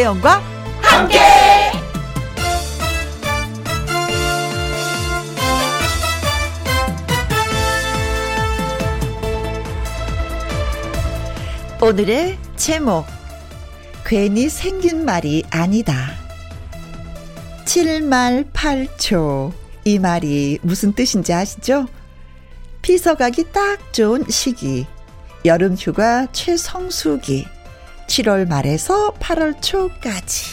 김혜영과 함께. 오늘의 제목 괜히 생긴 말이 아니다. 7말 8초 이 말이 무슨 뜻인지 아시죠? 피서 가기 딱 좋은 시기 여름 휴가 최성수기 7월 말에서 8월 초까지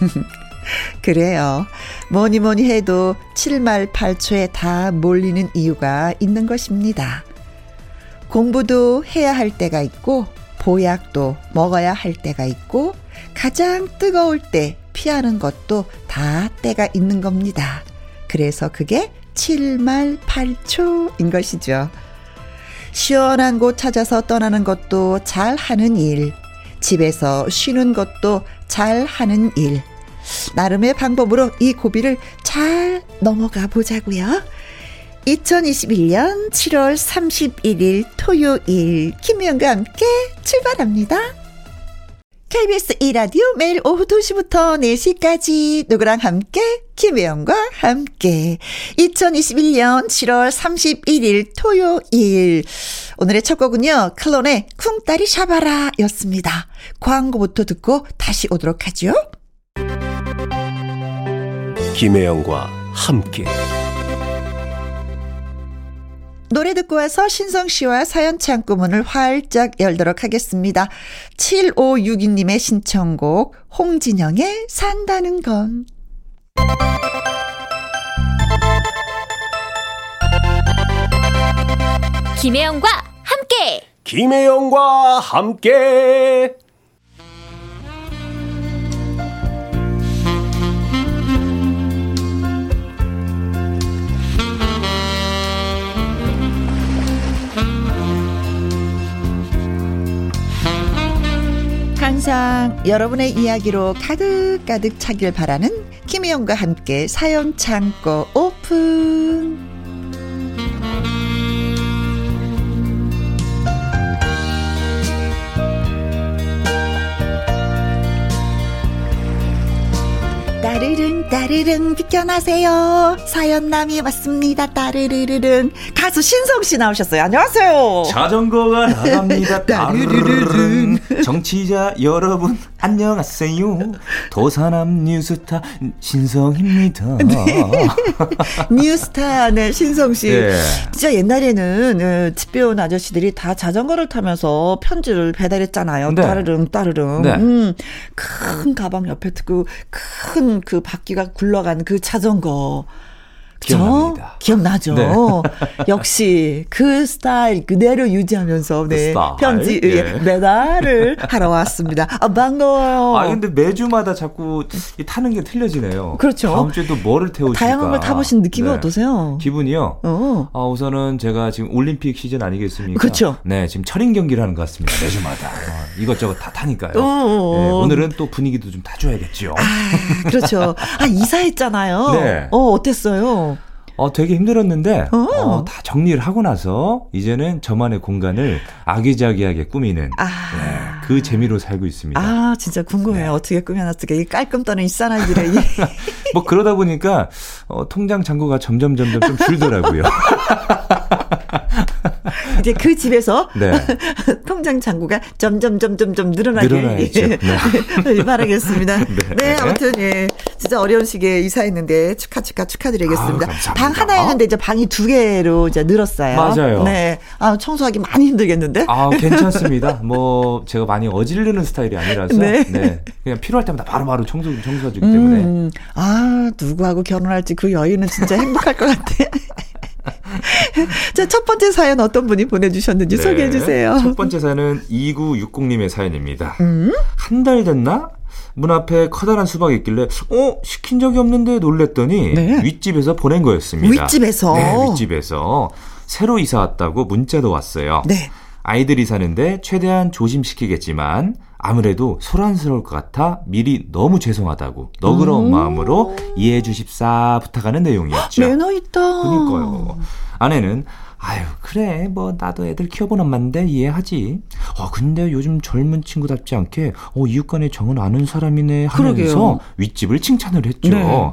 그래요. 뭐니 뭐니 해도 7말 8초에 다 몰리는 이유가 있는 것입니다. 공부도 해야 할 때가 있고 보약도 먹어야 할 때가 있고 가장 뜨거울 때 피하는 것도 다 때가 있는 겁니다. 그래서 그게 7말 8초인 것이죠. 시원한 곳 찾아서 떠나는 것도 잘 하는 일. 집에서 쉬는 것도 잘 하는 일. 나름의 방법으로 이 고비를 잘 넘어가 보자고요. 2021년 7월 31일 토요일 김희영과 함께 출발합니다. KBS 2라디오 매일 오후 2시부터 4시까지 누구랑 함께 김혜영과 함께 2021년 7월 31일 토요일 오늘의 첫 곡은요 클론의 쿵따리 샤바라 였습니다. 광고부터 듣고 다시 오도록 하죠. 김혜영과 함께 노래 듣고 와서 신성 씨와 사연 창구 문을 활짝 열도록 하겠습니다. 7562님의 신청곡 홍진영의 산다는 건. 김혜영과 함께. 김혜영과 함께 항상 여러분의 이야기로 가득가득 차길 바라는 김혜영과 함께 사연 창고 오픈. 따르릉 따르릉 비켜나세요. 사연남이 왔습니다. 따르르르릉 가수 신성 씨 나오셨어요. 안녕하세요. 자전거가 나갑니다. 따르르르릉 정치자 여러분 안녕하세요. 도사남 뉴스타 신성입니다. 네. 뉴스타 네 신성 씨. 네. 진짜 옛날에는 네, 집 배운 아저씨들이 다 자전거를 타면서 편지를 배달했잖아요. 네. 따르릉 따르릉. 네. 음, 큰 가방 옆에 두고 큰그 바퀴가 굴러가는 그 자전거. 기억납니다. 기억나죠. 네. 역시 그 스타일 그대로 유지하면서 네 그 편지 예. 배달을 하러 왔습니다. 아 반가워요. 아 근데 매주마다 자꾸 타는 게 틀려지네요. 그렇죠. 다음 주에 또 뭐를 태우실까? 다양한 걸 타보신 느낌이 네. 어떠세요? 기분이요. 어. 아 우선은 제가 지금 올림픽 시즌 아니겠습니까? 그렇죠. 네 지금 철인 경기를 하는 것 같습니다. 매주마다 어, 이것저것 다 타니까요. 어, 어, 네, 오늘은 또 분위기도 좀 타줘야겠죠. 아 그렇죠. 아 이사했잖아요. 네. 어 어땠어요? 어, 되게 힘들었는데, 어. 어, 다 정리를 하고 나서, 이제는 저만의 공간을 아기자기하게 꾸미는, 아. 네, 그 재미로 살고 있습니다. 아, 진짜 궁금해요. 네. 어떻게 꾸며놨을까? 이 깔끔 떠는 이 싸나기를. 뭐, 그러다 보니까, 어, 통장 잔고가 점점, 점점 좀 줄더라고요. 이제 그 집에서 네. 통장 잔고가 점점 점점 점 늘어나게 늘어나야죠. 네. 바라겠습니다. 네. 네. 아무튼 예. 진짜 어려운 시기에 이사했는데 축하 축하 축하드리겠습니다. 아, 방 하나였는데 이제 방이 두 개로 이제 늘었어요. 맞아요. 네. 아, 청소하기 많이 힘들겠는데? 아, 괜찮습니다. 뭐 제가 많이 어지르는 스타일이 아니라서 네. 네. 그냥 필요할 때마다 바로바로 바로 청소 청소해 주기 때문에. 음, 아, 누구하고 결혼할지 그 여유는 진짜 행복할 것 같아. 자, 첫 번째 사연 어떤 분이 보내주셨는지 네. 소개해 주세요. 첫 번째 사연은 2960님의 사연입니다. 음? 한달 됐나? 문 앞에 커다란 수박이 있길래 어 시킨 적이 없는데 놀랬더니 네. 윗집에서 보낸 거였습니다. 윗집에서 네, 윗집에서 새로 이사 왔다고 문자도 왔어요. 네. 아이들이 사는데 최대한 조심시키겠지만 아무래도 소란스러울 것 같아 미리 너무 죄송하다고 너그러운 오. 마음으로 이해해 주십사 부탁하는 내용이었죠. 매너 있다. 그니까요. 아내는 아유 그래 뭐 나도 애들 키워본 엄마인데 이해하지. 어 근데 요즘 젊은 친구답지 않게 어 이웃간의 정은 아는 사람이네 하면서 그러게요. 윗집을 칭찬을 했죠. 네.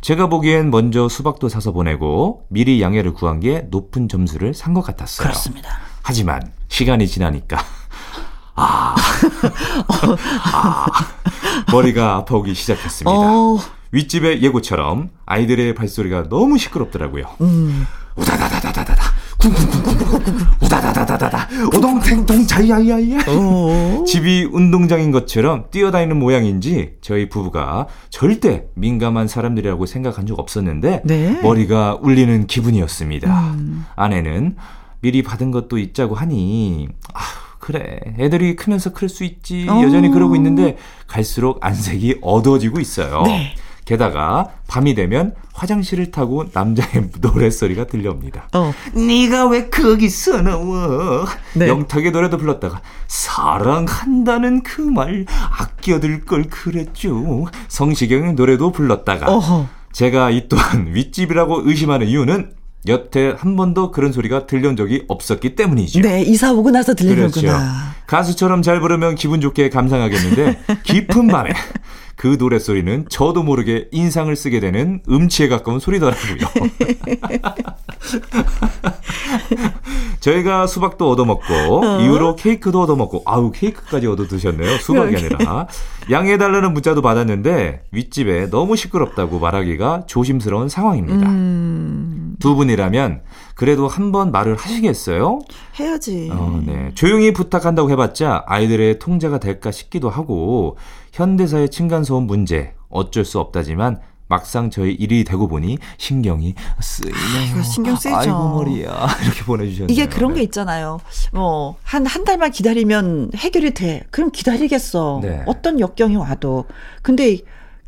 제가 보기엔 먼저 수박도 사서 보내고 미리 양해를 구한 게 높은 점수를 산 것 같았어요. 그렇습니다. 하지만 시간이 지나니까 아, 아 머리가 아파오기 시작했습니다. 어... 윗집의 예고처럼 아이들의 발소리가 너무 시끄럽더라고요. 음. 우다다다다다다 쿵쿵쿵쿵쿵쿵 우다다다다다다 오동탱동 자이야이야이야 집이 운동장인 것처럼 뛰어다니는 모양인지 저희 부부가 절대 민감한 사람들이라고 생각한 적 없었는데 네? 머리가 울리는 기분이었습니다. 음. 아내는 미리 받은 것도 있자고 하니 아 그래 애들이 크면서 클 수 있지 여전히 그러고 있는데 갈수록 안색이 어두워지고 있어요. 네. 게다가 밤이 되면 화장실을 타고 남자의 노랫소리가 들려옵니다. 어. 네가 왜 거기 서 나와? 네. 영탁의 노래도 불렀다가 사랑한다는 그 말 아껴둘 걸 그랬죠. 성시경의 노래도 불렀다가 어허. 제가 이 또한 윗집이라고 의심하는 이유는 여태 한 번도 그런 소리가 들려온 적이 없었기 때문이죠. 네, 이사 오고 나서 들리는구나. 그렇죠. 가수처럼 잘 부르면 기분 좋게 감상하겠는데 깊은 밤에 그 노래소리는 저도 모르게 인상을 쓰게 되는 음치에 가까운 소리더라고요. 저희가 수박도 얻어먹고 어? 이후로 케이크도 얻어먹고 아우 케이크까지 얻어 드셨네요. 수박이 아니라 양해달라는 문자도 받았는데 윗집에 너무 시끄럽다고 말하기가 조심스러운 상황입니다. 음... 두 분이라면 그래도 한 번 말을 하시겠어요? 해야지. 어, 네. 조용히 부탁한다고 해봤자 아이들의 통제가 될까 싶기도 하고 현대사의 층간소음 문제 어쩔 수 없다지만 막상 저희 일이 되고 보니 신경이 쓰이네요. 아, 신경 쓰이죠. 아이고 머리야 이렇게 보내주셨네요. 이게 그런 게 있잖아요. 뭐한한 달만 기다리면 해결이 돼. 그럼 기다리겠어. 네. 어떤 역경이 와도. 근데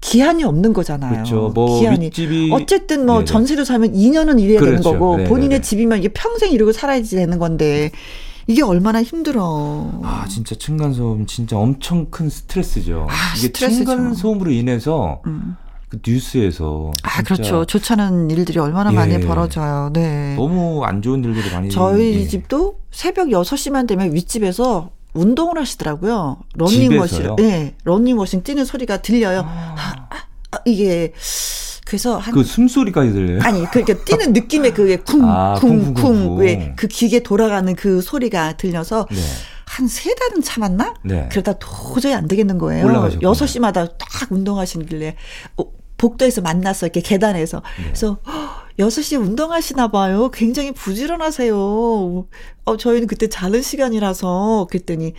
기한이 없는 거잖아요. 그렇죠. 뭐 기한이 윗집이... 어쨌든 뭐 네네. 전세로 살면 2년은 일해야 그렇죠. 되는 거고 네네네. 본인의 집이면 이게 평생 이러고 살아야지 되는 건데 이게 얼마나 힘들어. 아, 진짜 층간소음 진짜 엄청 큰 스트레스죠. 아, 이게 스트레스죠. 층간소음으로 인해서 음. 그 뉴스에서 아 그렇죠 좋지 않은 일들이 얼마나 예. 많이 벌어져요. 네. 너무 안 좋은 일들이 많이. 저희 예. 집도 새벽 6시만 되면 윗집에서 운동을 하시더라고요. 러닝머신, 네, 러닝머신 뛰는 소리가 들려요. 아. 아, 아, 이게 그래서 한 그 숨소리까지 들려요. 아니 그러니까 뛰는 느낌의 그게 쿵쿵쿵 아, 왜그 기계 돌아가는 그 소리가 들려서 네. 한세 달은 참았나? 네. 그러다 도저히 안 되겠는 거예요. 올라가셨구나. 6시마다 딱 운동하시길래 어, 복도에서 만났어 이렇게 계단에서 네. 그래서 6시에 운동하시나 봐요. 굉장히 부지런하세요. 어, 저희는 그때 자는 시간이라서 그랬더니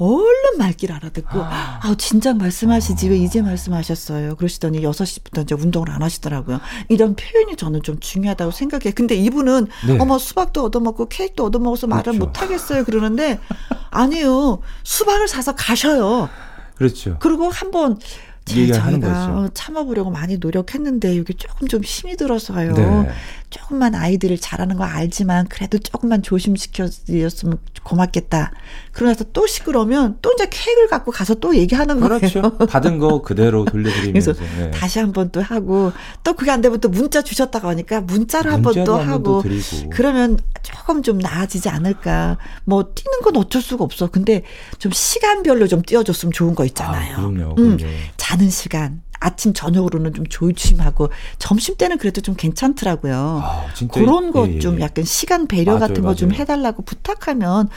얼른 말귀를 알아듣고 아, 아 진작 말씀하시지 왜 이제 말씀하셨어요. 그러시더니 6시부터 이제 운동을 안 하시더라고요. 이런 표현이 저는 좀 중요하다고 생각해요. 근데 이분은 네. 어머 수박도 얻어먹고 케이크도 얻어먹어서 말을 그렇죠. 못 하겠어요. 그러는데 아니요. 수박을 사서 가셔요. 그렇죠. 그리고 한번 얘기하는 거죠. 참아보려고 많이 노력했는데 이게 조금 좀 힘이 들어서요. 네. 조금만 아이들을 잘하는 거 알지만 그래도 조금만 조심시켜 드렸으면 고맙겠다. 그러나서 또 시끄러우면 또 이제 케이크를 갖고 가서 또 얘기하는 거예요. 그렇죠. 받은 거 그대로 돌려드리면서. 그래서 네. 다시 한번 또 하고 또 그게 안 되면 또 문자 주셨다고 하니까 문자를 한번 또 하고 그러면 조금 좀 나아지지 않을까. 뭐 뛰는 건 어쩔 수가 없어. 근데 좀 시간별로 좀 뛰어줬으면 좋은 거 있잖아요. 아, 그럼요. 그럼요. 음, 자는 시간. 아침 저녁으로는 좀 조심하고 점심 때는 그래도 좀 괜찮더라고요. 아, 그런 거좀 예, 예. 약간 시간 배려 맞아요, 같은 거 좀 해달라고 부탁하면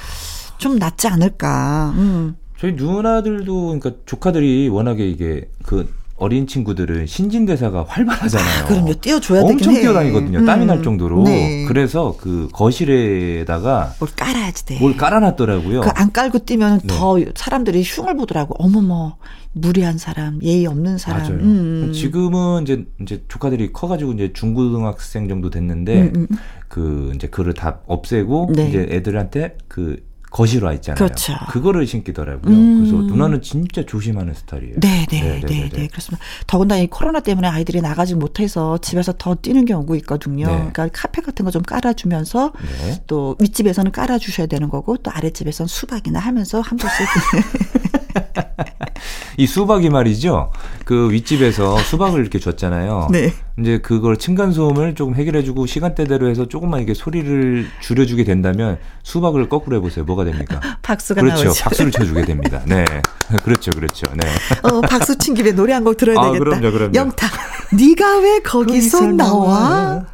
좀 낫지 않을까. 음. 저희 누나들도 그러니까 조카들이 워낙에 이게 그 어린 친구들은 신진대사가 활발하잖아요. 아, 그럼요. 뛰어줘야 되긴 엄청 해. 뛰어다니거든요. 음. 땀이 날 정도로. 네. 그래서 그 거실에다가 뭘 깔아야지 돼. 뭘 깔아놨더라고요. 그 안 깔고 뛰면 네. 더 사람들이 흉을 보더라고. 어머머 무리한 사람, 예의 없는 사람. 맞아요. 음. 음. 지금은 이제 이제 조카들이 커가지고 이제 중고등학생 정도 됐는데 음, 음. 그 이제 그를 다 없애고 네. 이제 애들한테 그 거실화 있잖아요. 그렇죠. 그거를 신기더라고요. 음. 그래서 누나는 진짜 조심하는 스타일이에요. 네, 네, 네, 네, 그렇습니다. 더군다나 이 코로나 때문에 아이들이 나가지 못해서 집에서 더 뛰는 경우가 있거든요. 네. 그러니까 카페 같은 거 좀 깔아주면서 네. 또 윗집에서는 깔아주셔야 되는 거고 또 아랫집에서는 수박이나 하면서 한 번씩 이 수박이 말이죠. 그 윗집에서 수박을 이렇게 줬잖아요. 네. 이제 그걸 층간 소음을 조금 해결해주고 시간대대로 해서 조금만 이게 소리를 줄여주게 된다면 수박을 거꾸로 해보세요. 뭐가 됩니까? 박수가 그렇죠. 나오죠. 박수를 쳐주게 됩니다. 네. 그렇죠. 그렇죠. 네. 어, 박수 친 김에 노래 한 곡 들어야 아, 되겠다. 그럼요, 그럼요. 영탁, 네가 왜 거기서 나와?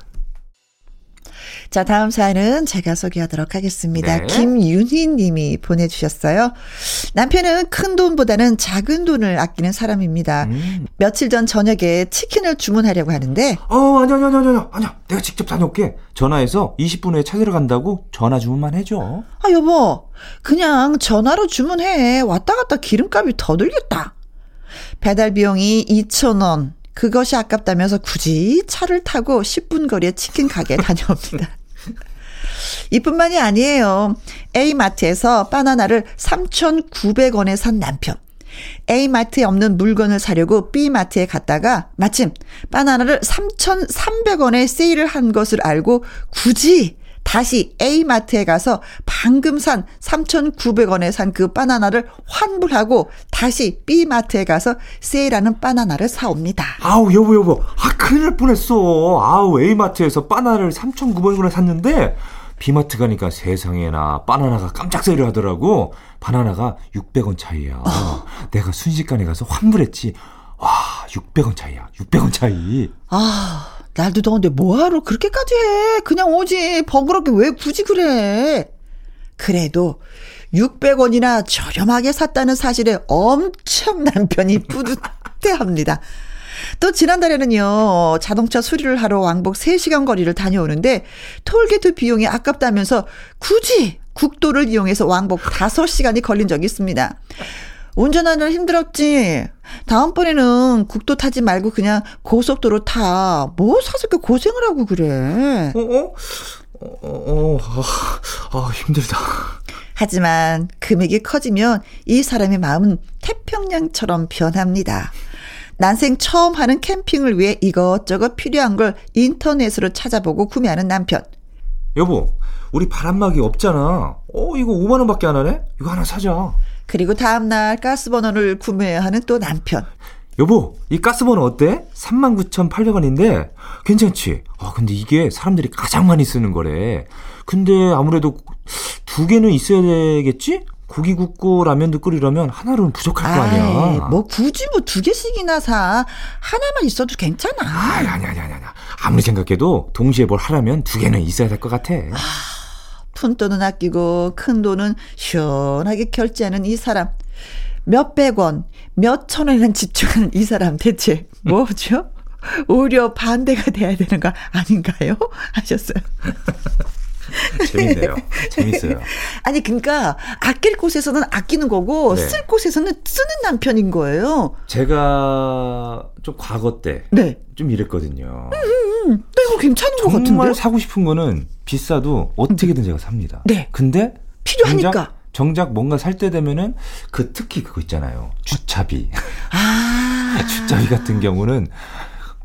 자, 다음 사연은 제가 소개하도록 하겠습니다. 네. 김윤희 님이 보내주셨어요. 남편은 큰 돈보다는 작은 돈을 아끼는 사람입니다. 음. 며칠 전 저녁에 치킨을 주문하려고 하는데. 어, 아니야, 아니야, 아니야, 아니야. 내가 직접 다녀올게. 전화해서 20분 후에 찾으러 간다고 전화 주문만 해줘. 아, 여보. 그냥 전화로 주문해. 왔다 갔다 기름값이 더 들겠다. 배달 비용이 2,000원. 그것이 아깝다면서 굳이 차를 타고 10분 거리에 치킨 가게에 다녀옵니다. 이뿐만이 아니에요. A마트에서 바나나를 3,900원에 산 남편. A마트에 없는 물건을 사려고 B마트에 갔다가 마침 바나나를 3,300원에 세일을 한 것을 알고 굳이 다시 A마트에 가서 방금 산 3,900원에 산 그 바나나를 환불하고 다시 B마트에 가서 세일하는 바나나를 사옵니다. 아우, 여보, 여보. 아, 큰일 날 뻔했어. 아우, A마트에서 바나나를 3,900원에 샀는데 비마트 가니까 세상에나 바나나가 깜짝 세일을 하더라고. 바나나가 600원 차이야. 어. 내가 순식간에 가서 환불했지. 와, 600원 차이야. 600원 차이. 아, 날도 더운데 뭐하러 그렇게까지 해. 그냥 오지. 번거롭게 왜 굳이 그래. 그래도 600원이나 저렴하게 샀다는 사실에 엄청 남편이 뿌듯해 합니다. 또 지난달에는요, 자동차 수리를 하러 왕복 3시간 거리를 다녀오는데, 톨게트 비용이 아깝다면서 굳이 국도를 이용해서 왕복 5시간이 걸린 적이 있습니다. 운전하느라 힘들었지. 다음번에는 국도 타지 말고 그냥 고속도로 타. 뭐 사서 그 고생을 하고 그래. 어, 어? 어, 어, 아, 아, 힘들다. 하지만 금액이 커지면 이 사람의 마음은 태평양처럼 변합니다. 난생 처음 하는 캠핑을 위해 이것저것 필요한 걸 인터넷으로 찾아보고 구매하는 남편. 여보, 우리 바람막이 없잖아. 어, 이거 5만 원밖에 안 하네? 이거 하나 사자. 그리고 다음 날 가스버너를 구매해야 하는 또 남편. 여보, 이 가스버너 어때? 39,800원인데 괜찮지? 아, 근데 이게 사람들이 가장 많이 쓰는 거래. 근데 아무래도 두 개는 있어야 되겠지? 고기 굽고 라면도 끓이려면 하나로는 부족할 거 아니야. 뭐 굳이 뭐 두 개씩이나 사. 하나만 있어도 괜찮아. 아니, 아니, 아니, 아니. 아무리 생각해도 동시에 뭘 하려면 두 개는 있어야 될 것 같아. 아, 푼 돈은 아끼고 큰 돈은 시원하게 결제하는 이 사람. 몇백 원, 몇천 원이나 집중하는 이 사람 대체 뭐죠? 오히려 반대가 돼야 되는 거 아닌가요? 하셨어요. 재밌네요. 재밌어요. 아니 그러니까 아낄 곳에서는 아끼는 거고 네. 쓸 곳에서는 쓰는 남편인 거예요. 제가 좀 과거 때좀 네. 이랬거든요. 음, 음, 음. 네, 이거 괜찮은 것 같은데. 정말 사고 싶은 거는 비싸도 어떻게든 제가 삽니다. 네. 근데 필요하니까. 정작, 정작 뭔가 살 때 되면은 그 특히 그거 있잖아요. 주차비. 아. 주차비 같은 경우는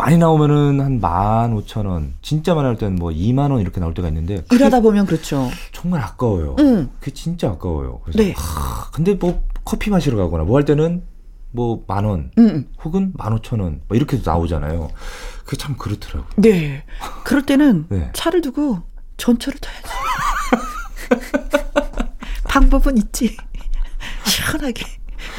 많이 나오면은 한 만 오천 원, 진짜 많이 나올 때는 뭐 이만 원 이렇게 나올 때가 있는데 일하다 보면 그렇죠. 정말 아까워요. 음. 그게 진짜 아까워요. 그래서 네. 하, 근데 뭐 커피 마시러 가거나 뭐 할 때는 뭐 만 원, 음. 혹은 만 오천 원, 뭐 이렇게도 나오잖아요. 그게 참 그렇더라고요. 네. 그럴 때는 네. 차를 두고 전철을 타야지. 방법은 있지. 시원하게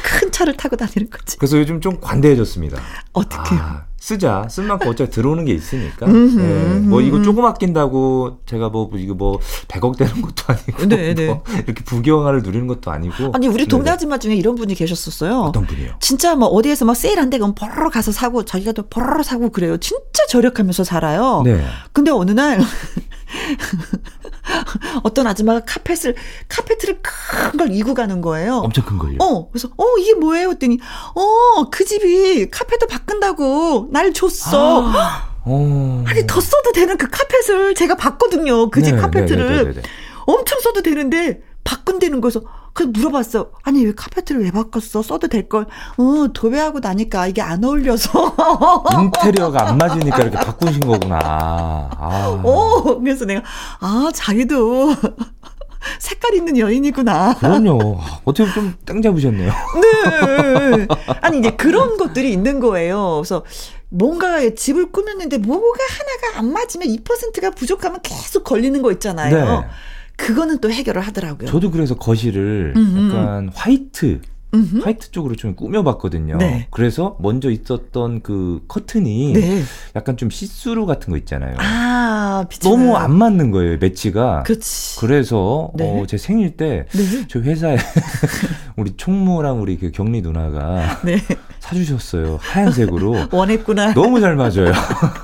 큰 차를 타고 다니는 거지. 그래서 요즘 좀 관대해졌습니다. 어떻게요? 아, 쓰자. 쓸 만큼 어차피 들어오는 게 있으니까. 네. 뭐 이거 조금 아낀다고 제가 뭐 이거 뭐 100억 되는 것도 아니고 네, 네. 뭐 이렇게 부경화를 누리는 것도 아니고. 아니 우리 동네 아줌마 중에 이런 분이 계셨었어요. 어떤 분이요? 진짜 뭐 어디에서 막 세일한데 그럼 보러 가서 사고 자기가 또 보러 사고 그래요. 진짜 절약하면서 살아요. 네. 근데 어느 날 어떤 아줌마가 카펫을 카페트를 큰 걸 이고 가는 거예요. 엄청 큰 걸요. 어, 그래서 어 이게 뭐예요? 했더니 어 그 집이 카페트 바꾼다고 날 줬어. 아. 어. 아니 더 써도 되는 그 카펫을 제가 봤거든요. 그 집 카페트를 엄청 써도 되는데 바꾼다는 거에서 그래서 물어봤어. 아니 왜 카페트를 왜 바꿨어? 써도 될 걸. 어 도배하고 나니까 이게 안 어울려서. 인테리어가 안 맞으니까 이렇게 바꾸신 거구나. 아. 오 그래서 내가 아 자기도 색깔 있는 여인이구나. 그럼요. 어떻게 좀땡 잡으셨네요. 네. 아니 이제 그런 것들이 있는 거예요. 그래서 뭔가 집을 꾸몄는데 뭐가 하나가 안 맞으면 2%가 부족하면 계속 걸리는 거 있잖아요. 네. 그거는 또 해결을 하더라고요. 저도 그래서 거실을 음흠. 약간 화이트 음흠. 화이트 쪽으로 좀 꾸며봤거든요. 네. 그래서 먼저 있었던 그 커튼이 네. 약간 좀 시스루 같은 거 있잖아요. 아, 너무 안 맞는 거예요, 매치가. 그치. 그래서 네. 어, 제 생일 때저 네. 회사에 우리 총무랑 우리 그 경리 누나가 네. 사주셨어요. 하얀색으로. 원했구나. 너무 잘 맞아요.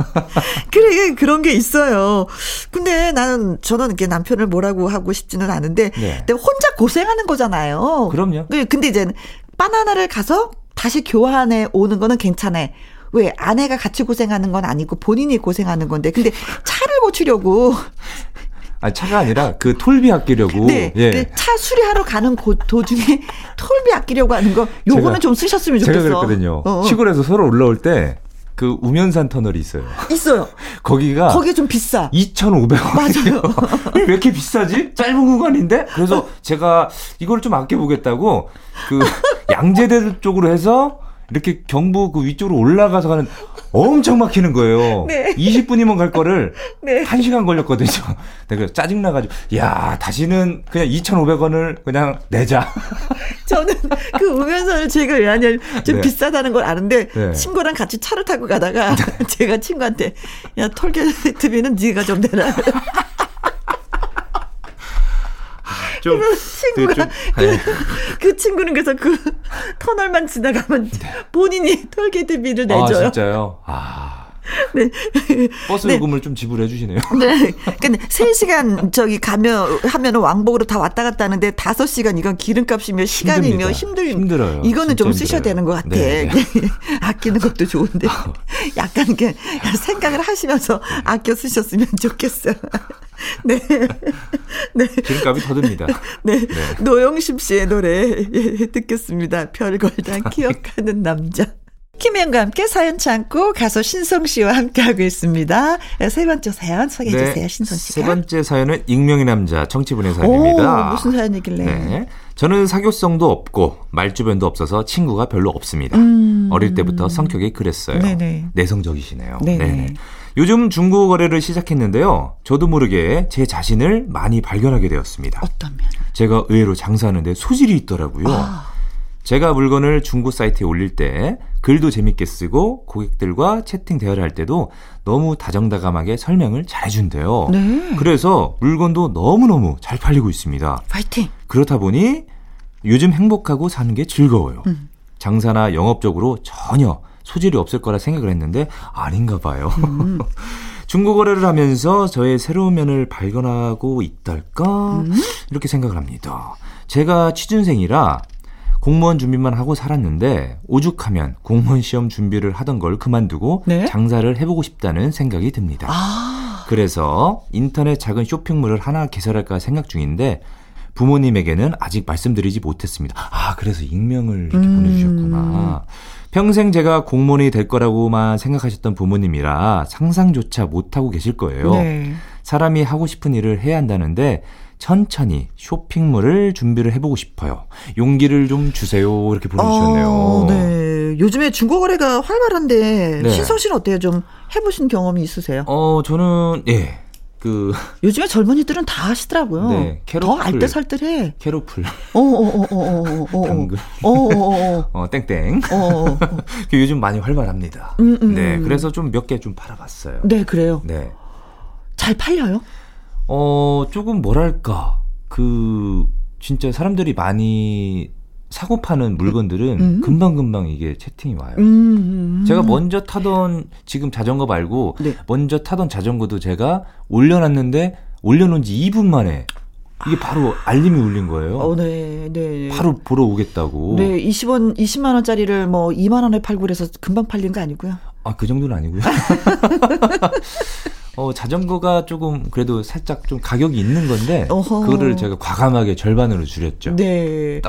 그래, 그런 게 있어요. 근데 나는, 저는 이렇게 남편을 뭐라고 하고 싶지는 않은데, 네. 혼자 고생하는 거잖아요. 그럼요. 네, 근데 이제 바나나를 가서 다시 교환해 오는 거는 괜찮아. 왜 아내가 같이 고생하는 건 아니고 본인이 고생하는 건데 근데 차를 고치려고 아 차가 아니라 그 톨비 아끼려고. 네. 예. 차 수리하러 가는 고, 도중에 톨비 아끼려고 하는 거 요거는 제가, 좀 쓰셨으면 좋겠어. 제가 그랬거든요. 어어. 시골에서 서로 올라올 때 그 우면산 터널이 있어요. 있어요. 거기가 거기 좀 비싸. 2,500원. 맞아요. 왜 이렇게 비싸지? 짧은 구간인데? 그래서 제가 이걸 좀 아껴 보겠다고 그 양재대 쪽으로 해서 이렇게 경부 그 위쪽으로 올라가서 가는 엄청 막히는 거예요. 네. 20분이면 갈 거를 네. 1시간 걸렸거든요. 내가 짜증나가지고, 야, 다시는 그냥 2,500원을 그냥 내자. 저는 그 우면선을 제가 왜 하냐면 좀 네. 비싸다는 걸 아는데 네. 친구랑 같이 차를 타고 가다가 제가 친구한테 야, 톨게이트비는 네가 좀 내라. 좀, 친구가 좀, 그, 그, 친구는 그래서 그 터널만 지나가면 네. 본인이 톨게이트 비를 아, 내줘요. 아, 진짜요? 아. 네. 버스 네. 요금을 좀 지불해 주시네요. 네. 근데 3시간 저기 가면 하면은 왕복으로 다 왔다 갔다 하는데 5시간 이건 기름값이며 시간이며 힘들 힘들어요. 이거는 좀 쓰셔야 힘들어요. 되는 것 같아. 네, 네. 아끼는 것도 좋은데 약간 이렇게 생각을 하시면서 아껴 쓰셨으면 좋겠어요. 네. 네. 기름값이 더 듭니다. 네. 네. 노영심 씨의 노래 듣겠습니다. 별걸 다 기억하는 남자. 김혜영과 함께 사연 참고 가수 신성 씨와 함께하고 있습니다. 세 번째 사연 소개해 네, 주세요, 신성 씨가. 세 번째 사연은 익명의 남자 청취분의 사연입니다. 오, 무슨 사연이길래? 네. 저는 사교성도 없고 말주변도 없어서 친구가 별로 없습니다. 음. 어릴 때부터 성격이 그랬어요. 네네. 내성적이시네요. 네네. 네네. 요즘 중고 거래를 시작했는데요. 저도 모르게 제 자신을 많이 발견하게 되었습니다. 어떤 면? 제가 의외로 장사하는데 소질이 있더라고요. 아. 제가 물건을 중고 사이트에 올릴 때 글도 재밌게 쓰고 고객들과 채팅 대화를 할 때도 너무 다정다감하게 설명을 잘해준대요. 네. 그래서 물건도 너무너무 잘 팔리고 있습니다. 파이팅! 그렇다 보니 요즘 행복하고 사는 게 즐거워요. 음. 장사나 영업적으로 전혀 소질이 없을 거라 생각을 했는데 아닌가 봐요. 음. 중고 거래를 하면서 저의 새로운 면을 발견하고 있달까? 음. 이렇게 생각을 합니다. 제가 취준생이라 공무원 준비만 하고 살았는데 오죽하면 공무원 시험 준비를 하던 걸 그만두고 네? 장사를 해보고 싶다는 생각이 듭니다. 아. 그래서 인터넷 작은 쇼핑몰을 하나 개설할까 생각 중인데 부모님에게는 아직 말씀드리지 못했습니다. 아, 그래서 익명을 이렇게 음. 보내주셨구나. 평생 제가 공무원이 될 거라고만 생각하셨던 부모님이라 상상조차 못하고 계실 거예요. 네. 사람이 하고 싶은 일을 해야 한다는데 천천히 쇼핑몰을 준비를 해보고 싶어요. 용기를 좀 주세요. 이렇게 보내주셨네요. 어, 네. 요즘에 중고 거래가 활발한데 네. 신성 씨는 어때요? 좀 해보신 경험이 있으세요? 어, 저는 예. 그 요즘에 젊은이들은 다 하시더라고요. 네, 캐로플. 더 알뜰살뜰해. 캐로플. 어, 어, 어, 어, 어, 어. 당근. 어, 어, 어, 어. 어 땡땡. 어, 어, 어. 요즘 많이 활발합니다. 음, 음, 네, 그래서 좀 몇 개좀 팔아봤어요. 네, 그래요. 네. 잘 팔려요? 어, 조금 뭐랄까. 그, 진짜 사람들이 많이 사고 파는 물건들은 음. 금방금방 이게 채팅이 와요. 음, 음. 제가 먼저 타던 지금 자전거 말고 네. 먼저 타던 자전거도 제가 올려놨는데 올려놓은 지 2분 만에 이게 바로 알림이 울린 거예요. 어, 네, 네. 바로 보러 오겠다고. 네, 20원, 20만 원짜리를 뭐 2만 원에 팔고 그래서 금방 팔린 거 아니고요. 아, 그 정도는 아니고요. 어, 자전거가 조금 그래도 살짝 좀 가격이 있는 건데 어허. 그거를 제가 과감하게 절반으로 줄였죠. 네.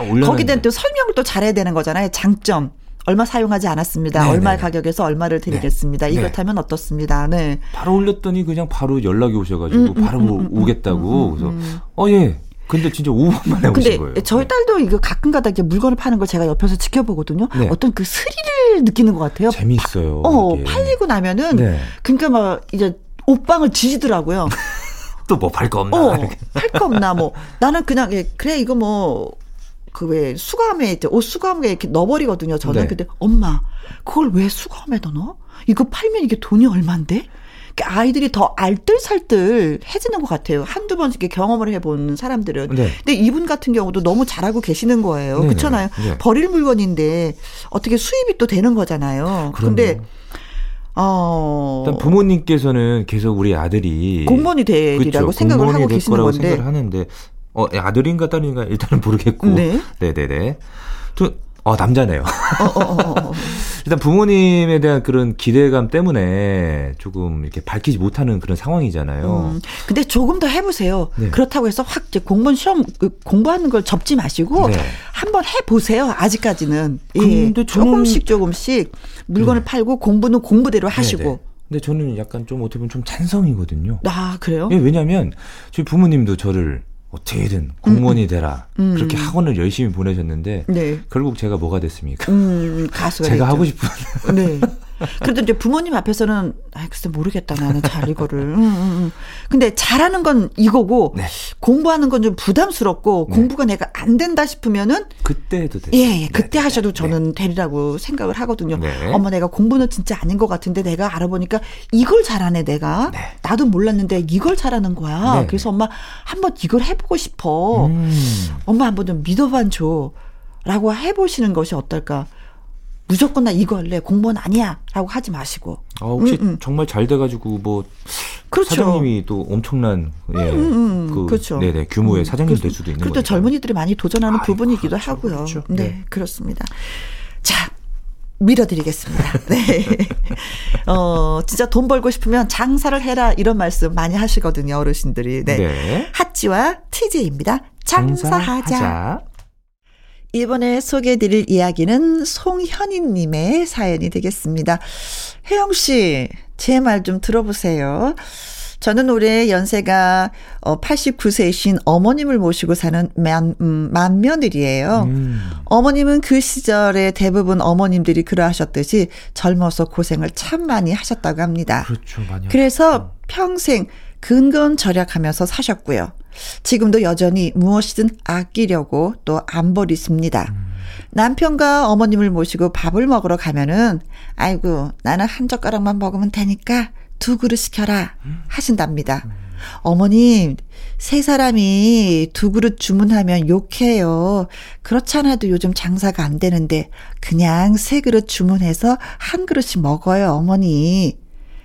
대한 또 설명을 또 잘해야 되는 거잖아요. 장점. 얼마 사용하지 않았습니다. 네네. 얼마 네. 가격에서 얼마를 네. 드리겠습니다. 네. 이렇다면 어떻습니다. 네. 바로 올렸더니 그냥 바로 연락이 오셔가지고 음, 음 바로 음, 음, 오겠다고. 음, 음, 그래서 어 예. 근데 진짜 5분 만에 오신 거예요. 저희 딸도 이거 가끔가다 이제 물건을 파는 걸 제가 옆에서 지켜보거든요. 네. 어떤 그 스릴을 느끼는 것 같아요. 재밌어요. 파, 어, 이게. 팔리고 나면은 네. 그러니까 막 이제 옷방을 지지더라고요. 또 뭐 팔 거 없나? 어, 팔거 없나 뭐 나는 그냥 예, 그래 이거 뭐 그왜 이제 옷 수거함에 이렇게 넣어버리거든요. 저는 네. 근데 엄마 그걸 왜 수거함에 넣어? 이거 팔면 이게 돈이 얼만데? 아이들이 더 알뜰살뜰 해지는 것 같아요. 한두 번 이렇게 경험을 해본 사람들은. 네. 근데 이분 같은 경우도 너무 잘하고 계시는 거예요. 네. 그렇잖아요. 네. 버릴 물건인데 어떻게 수입이 또 되는 거잖아요. 그런데 어. 일단 부모님께서는 계속 우리 아들이 공무원이 되리라고 생각을 하고 계시는 건데 생각을 하는데 어 아들인가 딸인가 일단은 모르겠고 네. 네네네. 저, 어 남자네요. 어, 어, 어, 어. 일단 부모님에 대한 그런 기대감 때문에 조금 이렇게 밝히지 못하는 그런 상황이잖아요. 음, 근데 조금 더 해보세요. 네. 그렇다고 해서 확 이제 공무원 시험 그 공부하는 걸 접지 마시고 네. 한번 해보세요. 아직까지는. 예. 조금씩 조금씩 물건을 네. 팔고 공부는 공부대로 하시고. 네네. 근데 저는 약간 좀 어떻게 보면 좀 찬성이거든요. 아 그래요? 예, 왜냐하면 저희 부모님도 저를 어떻게든 공무원이 음, 음. 되라 음. 그렇게 학원을 열심히 보내셨는데 네. 결국 제가 뭐가 됐습니까? 음, 가수가 제가 됐죠. 하고 싶은 네. 그래도 이제 부모님 앞에서는 아 글쎄 모르겠다 나는 잘 이거를. 음, 음, 음. 근데 잘하는 건 이거고 네. 공부하는 건 좀 부담스럽고 네. 공부가 내가 안 된다 싶으면은 그때 해도 돼. 예, 예. 그때 네, 네 하셔도 네. 저는 되리라고 생각을 하거든요. 네. 엄마 내가 공부는 진짜 아닌 것 같은데 내가 알아보니까 이걸 잘하네 내가. 나도 몰랐는데 이걸 잘하는 거야. 그래서 엄마 한번 이걸 해보고 싶어. 음. 엄마 한번 좀 믿어봐 줘. 라고 해보시는 것이 어떨까. 무조건 나 이거 할래 공무원 아니야라고 하지 마시고. 아 혹시 음, 음. 정말 잘 돼가지고 뭐 그렇죠. 사장님이 또 엄청난 예, 음, 음, 음. 그 그렇죠. 네네 규모의 음, 사장님 될 수도 있는 거죠. 그것도 젊은이들이 많이 도전하는 아, 부분이기도 그렇죠, 하고요. 그렇죠. 네, 네 그렇습니다. 자 밀어드리겠습니다. 네. 어, 진짜 돈 벌고 싶으면 장사를 해라 이런 말씀 많이 하시거든요, 어르신들이. 네. 네. 핫지와 티제입니다. 장사하자. 장사하자. 이번에 소개해드릴 이야기는 송현희님의 사연이 되겠습니다. 혜영 씨, 제 말 좀 들어보세요. 저는 올해 연세가 89세이신 어, 어머님을 모시고 사는 만, 음, 만며느리예요. 음. 어머님은 그 시절에 대부분 어머님들이 그러하셨듯이 젊어서 고생을 참 많이 하셨다고 합니다. 그렇죠, 많이 그래서 하셨죠. 평생 근건 절약하면서 사셨고요. 지금도 여전히 무엇이든 아끼려고 또 안 버리십니다. 음. 남편과 어머님을 모시고 밥을 먹으러 가면은 아이고 나는 한 젓가락만 먹으면 되니까 두 그릇 시켜라 하신답니다. 음. 어머님 세 사람이 두 그릇 주문하면 욕해요. 그렇지 않아도 요즘 장사가 안 되는데 그냥 세 그릇 주문해서 한 그릇씩 먹어요 어머니.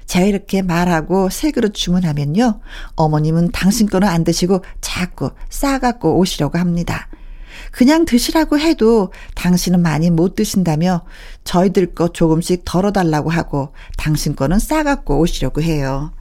제가 이렇게 말하고 세 그릇 주문하면요. 어머님은 당신 거는 안 드시고 자꾸 싸갖고 오시려고 합니다. 그냥 드시라고 해도 당신은 많이 못 드신다며 저희들 거 조금씩 덜어달라고 하고 당신 거는 싸갖고 오시려고 해요.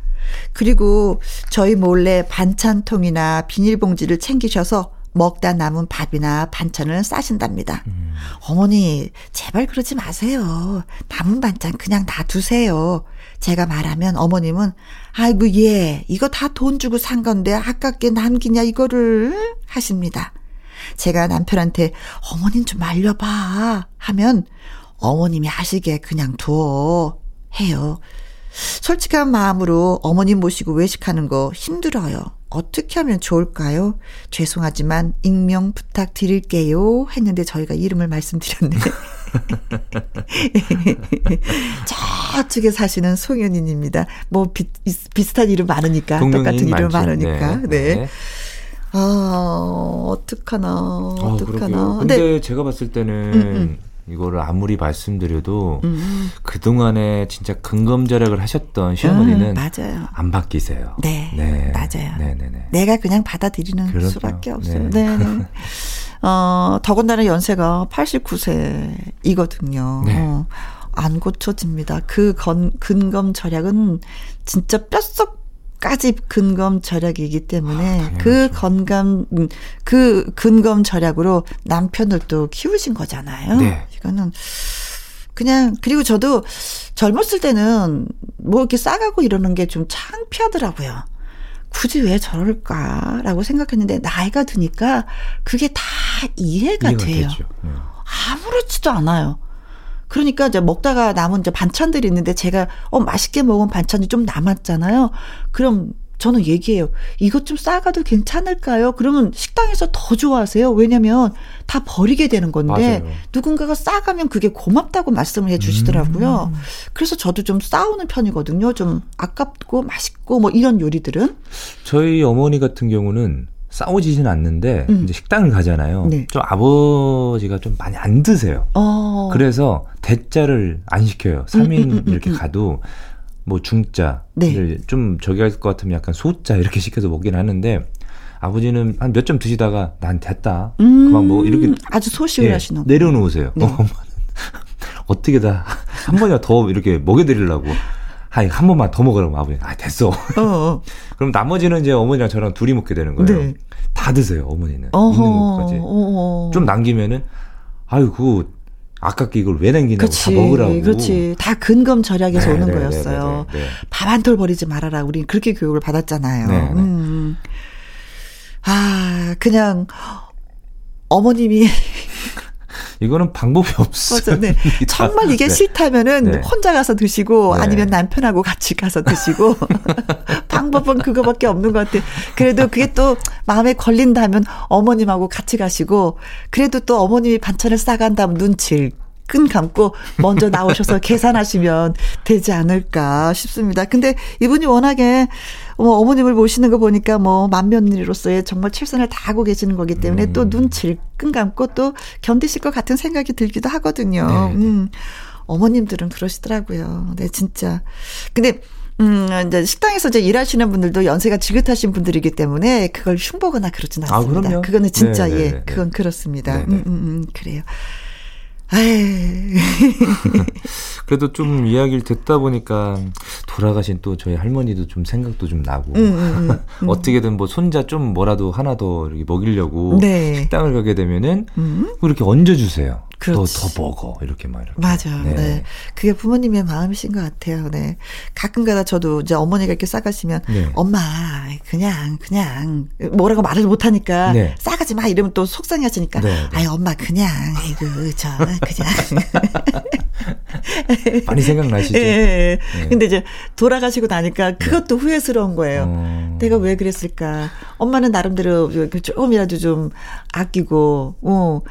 그리고 저희 몰래 반찬통이나 비닐봉지를 챙기셔서 먹다 남은 밥이나 반찬을 싸신답니다. 음. 어머니, 제발 그러지 마세요. 남은 반찬 그냥 놔두세요. 제가 말하면 어머님은 아이고 예 이거 다 돈 주고 산 건데 아깝게 남기냐 이거를 하십니다. 제가 남편한테 어머님 좀 말려봐 하면 어머님이 하시게 그냥 두어 해요. 솔직한 마음으로 어머님 모시고 외식하는 거 힘들어요. 어떻게 하면 좋을까요? 죄송하지만 익명 부탁드릴게요. 했는데 저희가 이름을 말씀드렸네. 저쪽에 사시는 송현인입니다. 뭐 비, 비슷한 이름 많으니까 똑같은 이름 많으니까. 네. 네. 네. 아, 어떡하나. 어떡하나. 아, 근데, 근데 제가 봤을 때는 음, 음. 이거를 아무리 말씀드려도 음. 그동안에 진짜 근검절약을 하셨던 시어머니는 음, 맞아요. 안 바뀌세요. 네. 네. 맞아요. 네네네. 내가 그냥 받아들이는 그렇죠. 수밖에 없어요. 네. 네. 어, 더군다나 연세가 89세이거든요. 네. 어, 안 고쳐집니다. 그 건, 근검 절약은 진짜 뼛속 까지 근검 절약이기 때문에 아, 그 건강 음, 그 근검 절약으로 남편을 또 키우신 거잖아요. 네. 이거는 그냥 그리고 저도 젊었을 때는 뭐 이렇게 싸가고 이러는 게 좀 창피하더라고요. 굳이 왜 저럴까라고 생각했는데 나이가 드니까 그게 다 이해가, 이해가 돼요. 네. 아무렇지도 않아요. 그러니까 이제 먹다가 남은 이제 반찬들이 있는데 제가 어 맛있게 먹은 반찬이 좀 남았잖아요. 그럼 저는 얘기해요. 이것 좀 싸가도 괜찮을까요? 그러면 식당에서 더 좋아하세요. 왜냐면 다 버리게 되는 건데 맞아요. 누군가가 싸가면 그게 고맙다고 말씀을 해 주시더라고요. 음. 그래서 저도 좀 싸우는 편이거든요. 좀 아깝고 맛있고 뭐 이런 요리들은. 저희 어머니 같은 경우는 싸우지는 않는데 음. 이제 식당을 가잖아요. 네. 좀 아버지가 좀 많이 안 드세요. 어. 그래서 대짜를 안 시켜요. 3인 음, 음, 음, 이렇게 음. 가도 뭐 중짜를 네. 좀 저기 할 것 같으면 약간 소짜 이렇게 시켜서 먹긴 하는데 아버지는 한 몇 점 드시다가 난 됐다. 그만 뭐 이렇게 아주 소식을 예, 하시는 내려놓으세요. 네. 어, 어떻게 다 한 번이나 더 이렇게 먹여드리려고 한, 한 번만 더 먹으라고 아버지. 아, 됐어. 어, 어. 그럼 나머지는 이제 어머니랑 저랑 둘이 먹게 되는 거예요. 네. 다 드세요, 어머니는. 어허, 있는 것까지. 좀 남기면은, 아유, 그 아깝게 이걸 왜 남기냐고 그치, 다 먹으라고. 그렇지. 다 근검 절약에서 네, 오는 네, 네 거였어요. 네, 네, 네. 밥 한 톨 버리지 말아라. 우리 그렇게 교육을 받았잖아요. 음. 아, 그냥 어머님이 이거는 방법이 없어요. 맞아, 네. 정말 이게 네. 싫다면은 네. 혼자 가서 드시고 네. 아니면 남편하고 같이 가서 드시고 방법은 그거밖에 없는 것 같아요. 그래도 그게 또 마음에 걸린다면 어머님하고 같이 가시고 그래도 또 어머님이 반찬을 싸간 다음 눈치를 끈 감고 먼저 나오셔서 계산하시면 되지 않을까 싶습니다. 근데 이분이 워낙에 뭐 어머님을 모시는 거 보니까 뭐 만면리로서의 정말 최선을 다하고 계시는 거기 때문에 음. 또눈 질끈 감고 또 견디실 것 같은 생각이 들기도 하거든요. 네, 네. 음. 어머님들은 그러시더라고요. 네, 진짜. 근데 음, 이제 식당에서 이제 일하시는 분들도 연세가 지긋하신 분들이기 때문에 그걸 흉보거나 그러진 아, 않습니다. 아, 그거는 진짜 네네네. 예, 네, 그건 그렇습니다. 음, 음, 음, 그래요. 그래도 좀 이야기를 듣다 보니까 돌아가신 또 저희 할머니도 좀 생각도 좀 나고 음, 음, 음. 음. 어떻게든 뭐 손자 좀 뭐라도 하나 더 이렇게 먹이려고 네. 식당을 가게 되면은 음. 이렇게 얹어주세요. 더, 더 먹어. 이렇게 말. 맞아. 네. 네. 그게 부모님의 마음이신 것 같아요. 네. 가끔 가다 저도 이제 어머니가 이렇게 싸가시면, 네. 엄마, 그냥, 그냥, 뭐라고 말을 못 하니까, 네. 싸가지 마. 이러면 또 속상해 하시니까, 네, 네. 아이, 엄마, 그냥, 이거, 저, 그냥. 많이 생각나시죠? 예, 예. 네. 근데 이제 돌아가시고 나니까 네. 그것도 후회스러운 거예요. 어... 내가 왜 그랬을까. 엄마는 나름대로 조금이라도 좀 아끼고, 어,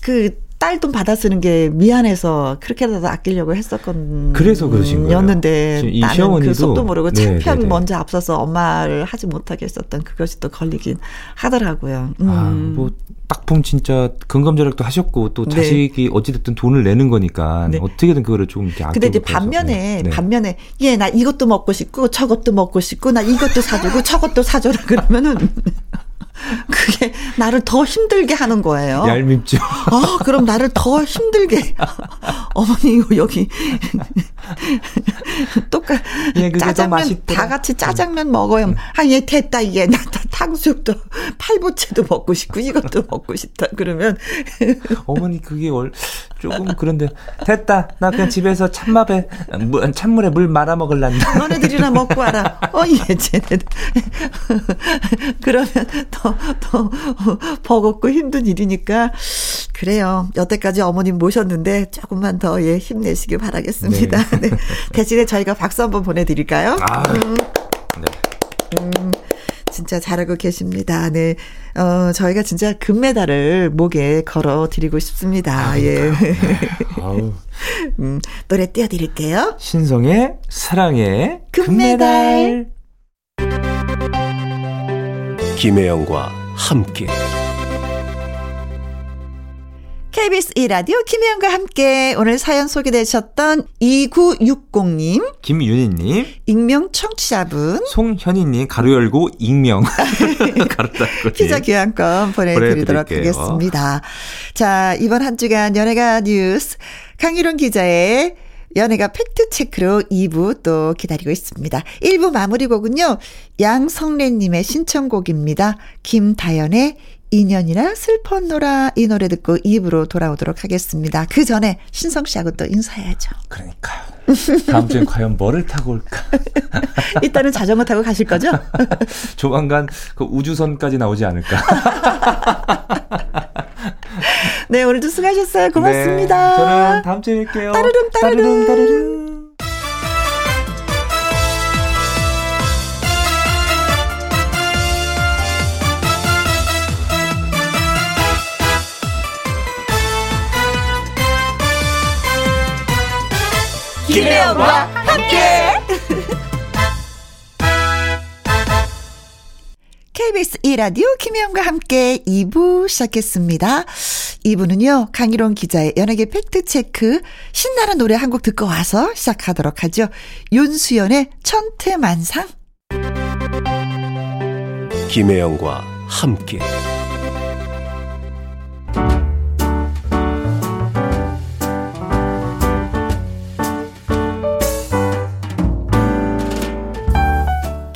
그, 딸 돈 받아 쓰는 게 미안해서 그렇게라도 아끼려고 했었건 그래서 그러신 거예요. 였는데 나는 그 속도 모르고 네, 창피함이 네, 네. 먼저 앞서서 엄마를 하지 못하게 했었던 그것이 또 걸리긴 하더라고요. 음. 아, 뭐 딱품 진짜 근검 절약도 하셨고 또 네. 자식이 네. 어찌됐든 돈을 내는 거니까 네. 어떻게든 그거를 조금 이렇게 근데 이제 반면에 네. 반면에 얘 나 이것도 먹고 싶고 저것도 먹고 싶고 나 이것도 사주고 저것도 사줘라 그러면은 그게 나를 더 힘들게 하는 거예요. 얄밉죠. 아, 그럼 나를 더 힘들게. 어머니, 여기. 똑같, 예, 짜장면, 다 같이 짜장면 먹어요. 음. 아, 얘 됐다, 얘. 나 탕수육도, 팔보채도 먹고 싶고, 이것도 먹고 싶다. 그러면. 어머니, 그게 월, 조금 그런데, 됐다. 나 그냥 집에서 찬밥에, 찬물에 물 말아 먹을란다. 너네들이나 먹고 와라. 어, 얘, 쟤네. 그러면 더, 더 버겁고 힘든 일이니까 그래요. 여태까지 어머님 모셨는데 조금만 더 예, 힘내시길 바라겠습니다. 네. 네. 대신에 저희가 박수 한번 보내드릴까요? 아, 음. 네. 음. 진짜 잘하고 계십니다. 네. 어, 저희가 진짜 금메달을 목에 걸어 드리고 싶습니다. 아, 예. 네. 음, 노래 띄워 드릴게요. 신성의 사랑의 금메달. 금메달. 김혜영과 함께 KBS 1라디오 김혜영과 함께 오늘 사연 소개되셨던 2960님, 김윤희님, 익명 청취자분, 송현희님, 가로 열고 익명, 가로 닫고 피자 교환권 보내드리도록 보내드릴게요. 하겠습니다. 자, 이번 한 주간 연예가 뉴스, 강희론 기자의 연애가 팩트체크로 2부 또 기다리고 있습니다. 1부 마무리 곡은요, 양성래님의 신청곡입니다. 김다연의 인연이나 슬펐노라 이 노래 듣고 2부로 돌아오도록 하겠습니다. 그 전에 신성 씨하고 또 인사해야죠. 그러니까요. 다음 주에 과연 뭐를 타고 올까? 일단은 자전거 타고 가실 거죠? 조만간 그 우주선까지 나오지 않을까? 네, 오늘도 수고하셨어요. 고맙습니다. 네, 저는 다음 주에 뵐게요. 따르릉, 따르릉. 따르릉, 따르릉. 김혜영과 함께. KBS 2라디오 김혜영과 함께 2부 시작했습니다. 2부는요, 강희롱 기자의 연예계 팩트체크, 신나는 노래 한 곡 듣고 와서 시작하도록 하죠. 윤수연의 천태만상. 김혜영과 함께.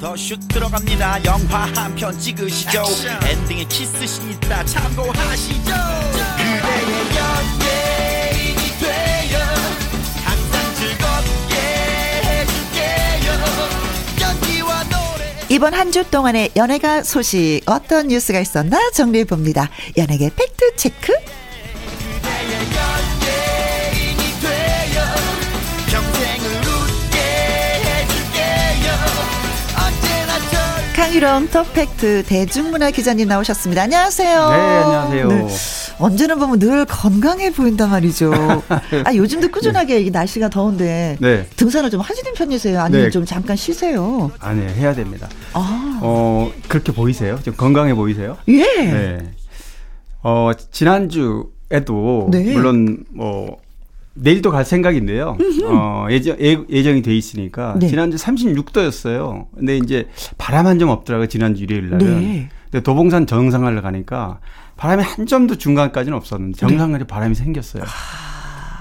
지금부터 슛 들어갑니다. 영화 한 편 찍으시죠. 엔딩에 키스신 있다 참고하시죠. 그대의 연예인이 되어 항상 즐겁게 해줄게요. 연기와 노래. 이번 한 주 동안의 연예가 소식 어떤 뉴스가 있었나 정리해 봅니다. 연예계 팩트 체크. 절 강유령 톱팩트 대중문화 기자님 나오셨습니다. 안녕하세요. 네, 안녕하세요. 언제나 보면 늘 건강해 보인단 말이죠. 아, 요즘도 꾸준하게 이 날씨가 더운데 네. 등산을 좀 하시는 편이세요? 아니면 네. 좀 잠깐 쉬세요? 아니 해야 됩니다. 아, 어 그렇게 보이세요? 좀 건강해 보이세요? 예. 네. 어 지난주에도 네. 물론 뭐 내일도 갈 생각인데요. 어 예정 예, 예정이 돼 있으니까 네. 지난주 36도였어요. 근데 이제 바람 한 점 없더라고요. 지난주 일요일 날은. 네. 근데 도봉산 정상가를 가니까 바람이 한 점도 중간까지는 없었는데 네. 정상가에 바람이 생겼어요.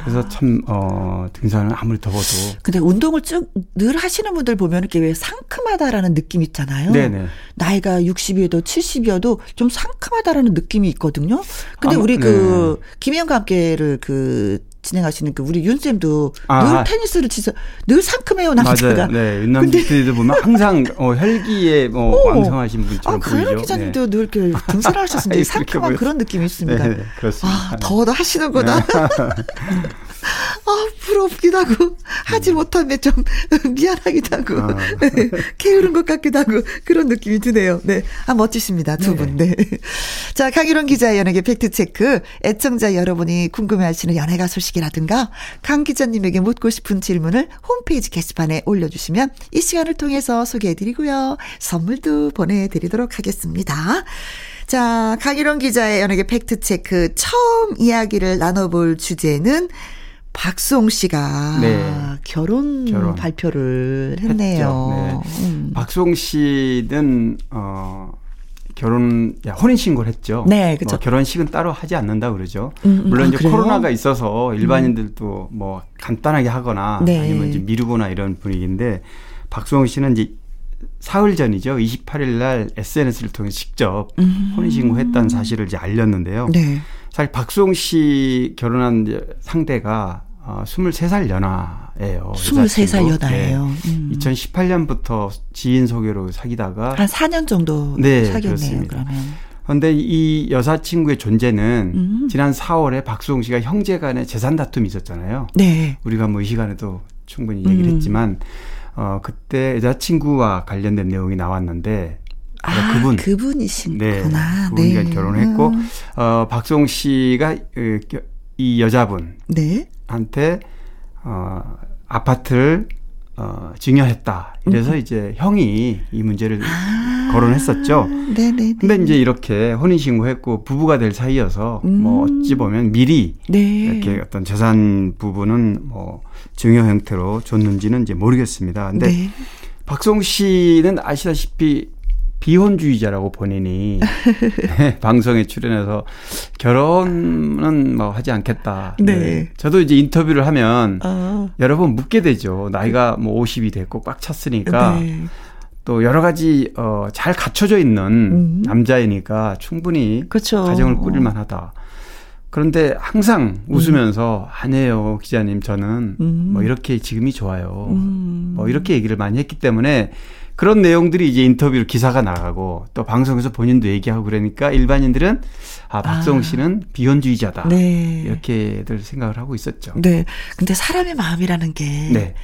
그래서 참 어, 등산을 아무리 더워도 근데 운동을 쭉 늘 하시는 분들 보면 이렇게 왜 상큼하다라는 느낌 있잖아요. 네네. 나이가 60이어도 70이어도 좀 상큼하다라는 느낌이 있거든요. 근데 아마- 우리 네. 그 김혜영과 함께를 그 진행하시는 그 우리 윤 쌤도 아, 늘 아. 테니스를 치서 늘 상큼해요 남자가. 맞아요. 네, 윤남 기트도 보면 항상 어, 혈기에 뭐 오. 왕성하신 아, 분처럼 강현 보이죠. 기자님도 늘 이렇게 등산을 아이, 그렇게 상큼한. 그런 느낌이 있습니다. 네, 네, 그렇습니다. 아, 더워도 하시는구나. 아, 부럽기도 하고, 하지 못함에 좀 미안하기도 하고, 아. 게으른 것 같기도 하고, 그런 느낌이 드네요. 네. 아, 멋지십니다. 두 분. 네. 자, 강희론 기자의 연예계 팩트체크. 애청자 여러분이 궁금해 하시는 연예가 소식이라든가, 강 기자님에게 묻고 싶은 질문을 홈페이지 게시판에 올려주시면 이 시간을 통해서 소개해드리고요. 선물도 보내드리도록 하겠습니다. 자, 강희론 기자의 연예계 팩트체크 처음 이야기를 나눠볼 주제는 박수홍 씨가 네. 결혼, 결혼. 발표를 했네요. 네. 음. 박수홍 씨는 어 결혼 야, 혼인 신고를 했죠. 네, 그쵸. 어, 결혼식은 따로 하지 않는다 그러죠. 음, 음, 물론 아, 이제 그래요? 코로나가 있어서 일반인들도 뭐 간단하게 하거나 네. 아니면 이제 미루거나 이런 분위기인데 박수홍 씨는 이제 사흘 전이죠. 28일 날 SNS를 통해 직접 혼인 신고했다는 사실을 이제 알렸는데요. 음. 네. 사실 박수홍 씨 결혼한 상대가 어, 23살 연하예요. 23살 여자친구. 연하예요. 네. 음. 2018년부터 지인 소개로 사귀다가 한 4년 정도 네, 사귀었네요, 그렇습니다. 그러면. 그런데 이 여자친구의 존재는 음. 지난 4월에 박수홍 씨가 형제 간에 재산 다툼이 있었잖아요. 네. 우리가 뭐 이 시간에도 충분히 얘기를 음. 했지만 어 그때 여자친구와 관련된 내용이 나왔는데 아, 그분 그분이시구나. 네, 그분과 네. 결혼했고 음. 어 박수홍 씨가 어, 겨- 이 여자분 네. 한테 어 아파트를 어 증여했다. 이래서 이제 형이 이 문제를 음. 아. 거론했었죠. 네네. 근데 이제 이렇게 혼인 신고했고 부부가 될 사이여서 뭐 음. 어찌 보면 미리 네. 이렇게 어떤 재산 부분은 뭐 증여 형태로 줬는지는 이제 모르겠습니다. 근데 네. 박송 씨는 아시다시피 비혼주의자라고 본인이 네, 방송에 출연해서 결혼은 뭐 하지 않겠다. 네. 저도 이제 인터뷰를 하면 어. 여러 번 묻게 되죠. 나이가 뭐 50이 됐고 꽉 찼으니까 네. 또 여러 가지 어, 잘 갖춰져 있는 음. 남자이니까 충분히 그렇죠. 가정을 꾸릴 만하다. 그런데 항상 웃으면서 아니에요 기자님 저는 음. 뭐 이렇게 지금이 좋아요. 음. 뭐 이렇게 얘기를 많이 했기 때문에 그런 내용들이 이제 인터뷰로 기사가 나가고 또 방송에서 본인도 얘기하고 그러니까 일반인들은 아 박성우 아. 씨는 비혼주의자다 네. 이렇게들 생각을 하고 있었죠. 네. 근데 사람의 마음이라는 게 네,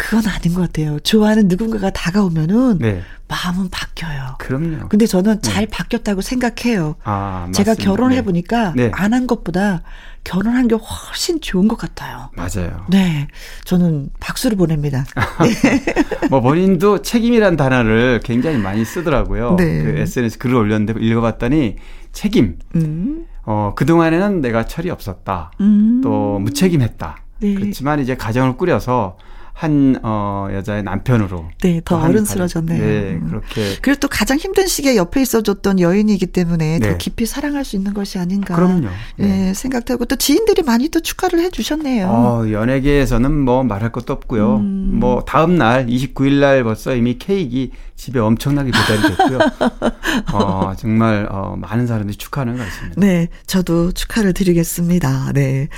그건 아닌 것 같아요. 좋아하는 누군가가 다가오면은 네, 마음은 바뀌어요. 그럼요. 근데 저는 잘 바뀌었다고 생각해요. 아 제가 맞습니다. 결혼해 네. 보니까 네. 안한 것보다 결혼한 게 훨씬 좋은 것 같아요. 맞아요. 네. 저는 박수를 보냅니다. 뭐 본인도 책임이란 단어를 굉장히 많이 쓰더라고요. 네. 그 SNS 글을 올렸는데 읽어봤더니 책임. 음. 어, 그동안에는 내가 철이 없었다. 음. 또 무책임했다. 네. 그렇지만 이제 가정을 꾸려서 한, 어, 여자의 남편으로. 네, 더. 가정- 네, 음. 그렇게. 그리고 또 가장 힘든 시기에 옆에 있어줬던 여인이기 때문에 네. 더 깊이 사랑할 수 있는 것이 아닌가. 그럼요. 네. 네. 생각도 하고 또 지인들이 많이 또 축하를 해주셨네요. 어, 연예계에서는 뭐 말할 것도 없고요. 음. 뭐 다음 날 29일 날 벌써 이미 케이크 집에 엄청나게 배달이 됐고요. 어, 정말 어, 많은 사람들이 축하하는 것 같습니다. 네, 저도 축하를 드리겠습니다. 네.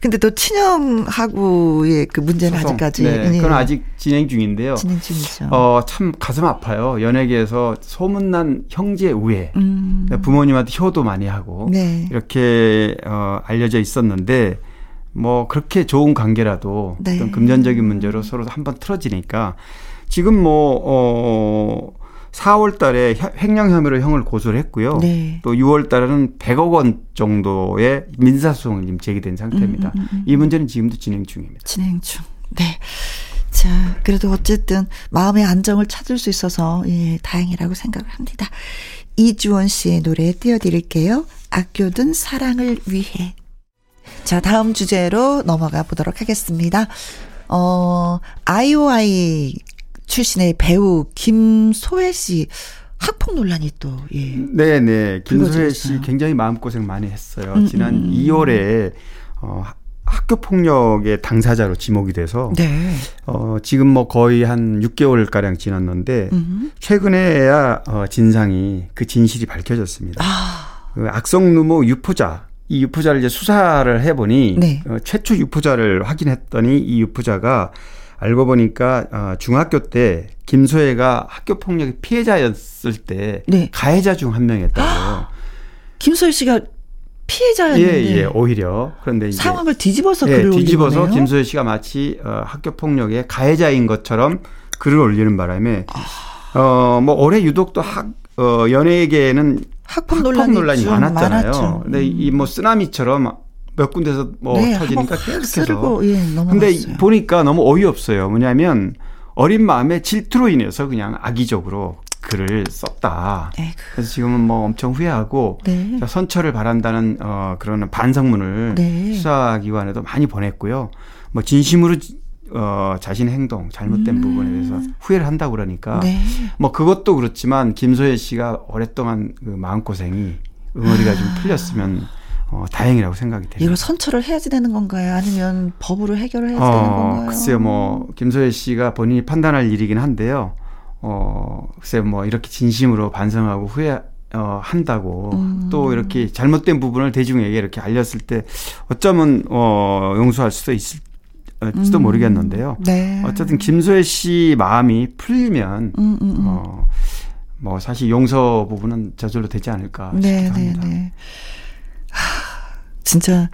근데 또 친형하고의 그 문제는 소송. 아직까지 네, 예, 그건 아직 진행 중인데요. 진행 중이죠. 어, 참 가슴 아파요. 연예계에서 소문난 형제 우애. 음. 부모님한테 효도 많이 하고 네. 이렇게 어, 알려져 있었는데 뭐 그렇게 좋은 관계라도 네. 어떤 금전적인 문제로 서로 한번 틀어지니까 지금 뭐 어, 4월 달에 혀- 횡령 혐의로 형을 고소를 했고요. 네. 또 6월 달에는 100억 원 정도의 민사소송이 지금 제기된 상태입니다. 음, 음, 음, 이 문제는 지금도 진행 중입니다. 진행 중. 네. 자, 그래도 어쨌든 마음의 안정을 찾을 수 있어서 예, 다행이라고 생각을 합니다. 이주원 씨의 노래 띄워드릴게요. 아껴둔 사랑을 위해. 자, 다음 주제로 넘어가 보도록 하겠습니다. 어, 아이오아이 출신의 배우 김소혜 씨 학폭 논란이 또, 예. 네, 네. 김소혜 씨. 굉장히 마음고생 많이 했어요. 음, 지난 음, 음. 2월에 2월에 어, 하- 학교 폭력의 당사자로 지목이 돼서 네. 어, 지금 뭐 거의 한 6개월 가량 지났는데 음. 최근에야 어, 진상이 그 진실이 밝혀졌습니다. 아, 그 악성 누모 유포자 이 유포자를 이제 수사를 해보니 네. 어, 최초 유포자를 확인했더니 이 유포자가 알고 보니까 어, 중학교 때 김소혜가 학교 폭력의 피해자였을 때 네. 가해자 중 한 명이었다고. 김소혜 씨가 피해자였는데 예, 예, 오히려 그런데 이제 상황을 뒤집어서 예, 글을 뒤집어서 올리네요. 김소혜 씨가 마치 어, 학교 폭력의 가해자인 것처럼 글을 올리는 바람에 어, 뭐 올해 유독 또 학, 어, 연예계에는 학폭 학폭 논란이, 논란이 좀 많았잖아요. 많았죠. 근데 이 뭐 쓰나미처럼 몇 군데서 뭐 네, 터지니까 계속해서. 쓰르고, 예. 근데 보니까 너무 어이없어요. 뭐냐면 어린 마음에 질투로 인해서 그냥 악의적으로 글을 썼다. 에이구. 그래서 지금은 뭐 엄청 후회하고 네. 자, 선처를 바란다는 어 그런 반성문을 네. 수사기관에도 많이 보냈고요. 뭐 진심으로 어 자신의 행동 잘못된 부분에 대해서 후회를 한다고 그러니까 음. 네. 뭐 그것도 그렇지만 김소혜 씨가 오랫동안 그 마음 고생이 응어리가 좀 풀렸으면 어 다행이라고 생각이 돼요. 이걸 선처를 해야지 되는 건가요? 아니면 법으로 해결을 해야지 되는 건가요? 어, 글쎄요, 뭐, 김소혜 씨가 본인이 판단할 일이긴 한데요. 어, 글쎄, 뭐, 이렇게 진심으로 반성하고 후회, 어, 한다고 음. 또 이렇게 잘못된 부분을 대중에게 이렇게 알렸을 때 어쩌면, 어, 용서할 수도 있을, 지도 모르겠는데요. 네. 어쨌든 김소혜 씨 마음이 풀리면, 음, 음, 음. 어, 뭐, 사실 용서 부분은 저절로 되지 않을까 네, 싶기도 네, 합니다. 네. 하, 진짜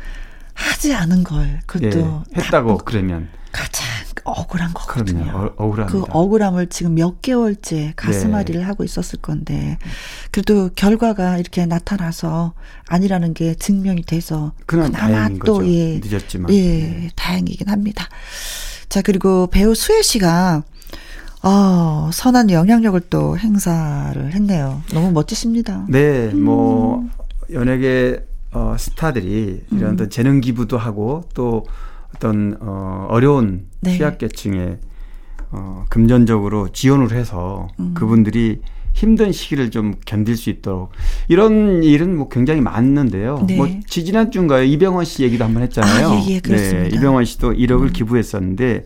하지 않은 걸 예, 그것도 했다고 나쁘고 그러면 가장 억울한 거거든요. 그럼요. 어, 억울합니다. 그 억울함을 지금 몇 개월째 가슴앓이를 네. 하고 있었을 건데 그래도 결과가 이렇게 나타나서 아니라는 게 증명이 돼서 그나마 또. 예, 늦었지만. 예, 네. 다행이긴 합니다. 자 그리고 배우 수혜 씨가 어, 선한 영향력을 또 행사를 했네요. 너무 멋지십니다. 네, 음. 뭐 연예계 어, 스타들이 음. 이런 어떤 재능 기부도 하고 또 어떤 어, 어려운 네. 취약계층에 어, 금전적으로 지원을 해서 음. 그분들이 힘든 시기를 좀 견딜 수 있도록 이런 일은 뭐 굉장히 많는데요. 네. 뭐 지지난 주인가요 이병헌 씨 얘기도 한번 했잖아요. 아, 예, 예. 음. 네, 이병헌 씨도 1억을 기부했었는데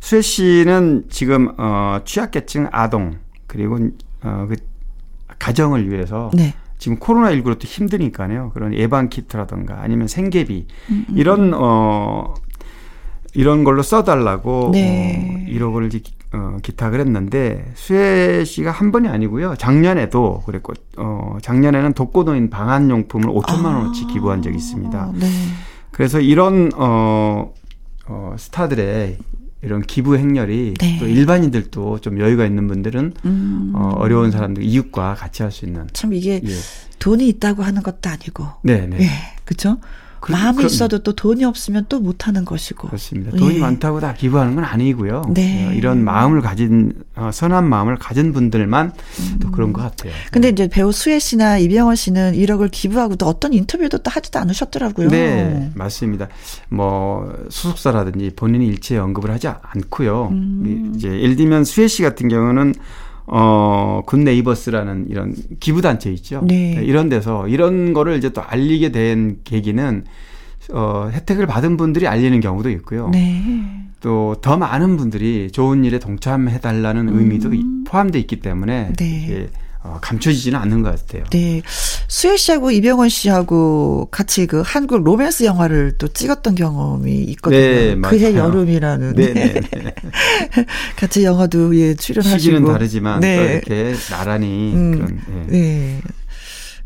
수혜 씨는 지금 어, 취약계층 아동 그리고 어, 그 가정을 위해서 네. 지금 코로나19로 또 힘드니까요. 그런 예방 키트라든가 아니면 생계비 음, 이런 어 이런 걸로 써달라고 네. 어, 1억 원을 기, 어, 기탁을 했는데 수혜 씨가 한 번이 아니고요. 작년에도 그랬고 어 작년에는 독거노인 방한용품을 5천만 원어치 기부한 적이 있습니다. 네. 그래서 이런 어, 어 스타들의 이런 기부 행렬이 네. 또 일반인들도 좀 여유가 있는 분들은 음. 어, 어려운 사람들 이웃과 같이 할 수 있는 참 이게 예. 돈이 있다고 하는 것도 아니고. 네, 네. 예. 그죠? 그- 마음이 그럼요. 있어도 또 돈이 없으면 또 못하는 것이고. 그렇습니다. 돈이 예. 많다고 다 기부하는 건 아니고요. 네. 어, 이런 마음을 가진 어, 선한 마음을 가진 분들만 또 그런 것 같아요. 음. 근데 이제 배우 수애 씨나 이병헌 씨는 1억을 기부하고 또 어떤 인터뷰도 또 하지도 않으셨더라고요. 네, 맞습니다. 뭐 소속사라든지 본인이 일체 언급을 하지 않고요. 음. 이제 예를 들면 수애 씨 같은 경우는 어, 굿 네이버스라는 이런 기부 단체 있죠. 네. 이런 데서 이런 거를 이제 또 알리게 된 계기는 어, 혜택을 받은 분들이 알리는 경우도 있고요. 네. 또더 많은 분들이 좋은 일에 동참해 달라는 의미도 이- 포함되어 있기 때문에 음. 네. 어, 감춰지지는 않는 것 같아요. 네. 수혜 씨하고 이병헌 씨하고 같이 그 한국 로맨스 영화를 또 찍었던 경험이 있거든요. 네, 그해. 여름이라는. 네, 네, 네. 같이 영화도 예, 출연하시고. 시기는 다르지만 또 네. 이렇게 나란히 음, 그런 예. 네.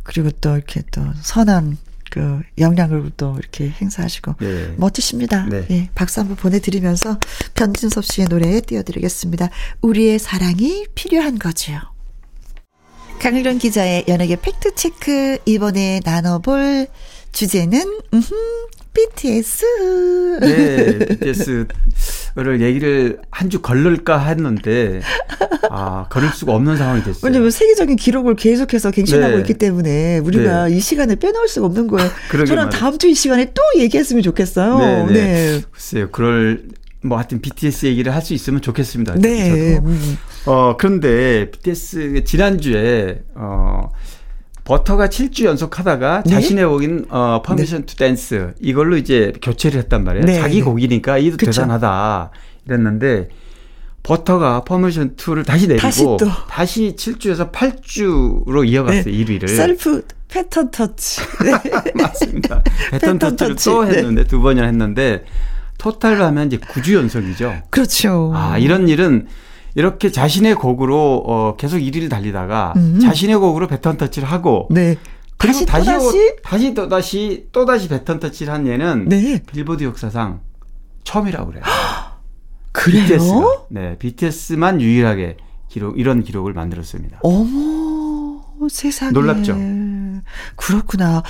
그리고 또 이렇게 또 선한 그 영향을 또 이렇게 행사하시고 네. 멋지십니다. 네. 예, 박수 한번 보내드리면서 변진섭 씨의 노래 띄워드리겠습니다. 우리의 사랑이 필요한 거지요. 강일원 기자의 연예계 팩트체크 이번에 나눠볼 주제는 음흠, BTS. 네, BTS를 얘기를 한 주 걸를까 했는데 아 거를 수가 없는 상황이 됐어요. 왜냐면 세계적인 기록을 계속해서 갱신하고 네. 있기 때문에 우리가 이 시간을 빼놓을 수가 없는 거예요. 말이에요. 다음 주 이 시간에 또 얘기했으면 좋겠어요. 네, 네. 네. 글쎄요, 그럴 뭐 하여튼 BTS 얘기를 할 수 있으면 좋겠습니다. 네. 저도. 음. 어 그런데 BTS 지난주에 어 버터가 7주 연속 하다가 네? 자신의 곡인 어 Permission to Dance 이걸로 이제 교체를 했단 말이에요. 네, 자기 네. 곡이니까 이도 그쵸. 대단하다 이랬는데 버터가 Permission to를 다시 내리고 다시 또. 다시 7주에서 8주로 이어갔어요. 네. 1위를. 셀프 배턴 터치. 네. 맞습니다. 배턴 배턴 터치를 터치. 또 네. 했는데 두 번이나 했는데 토탈로 하면 이제 9주 연속이죠. 그렇죠. 아, 이런 일은 이렇게 자신의 곡으로 어, 계속 1위를 달리다가 음. 자신의 곡으로 배턴 터치를 하고 네. 다시 다시 또다시? 다시 또 다시 또 다시 배턴 터치를 한 예는 네. 빌보드 역사상 처음이라고 그래요. 그래요? BTS가. 네, BTS만 유일하게 기록 이런 기록을 만들었습니다. 어머, 세상에. 놀랍죠? 그렇구나.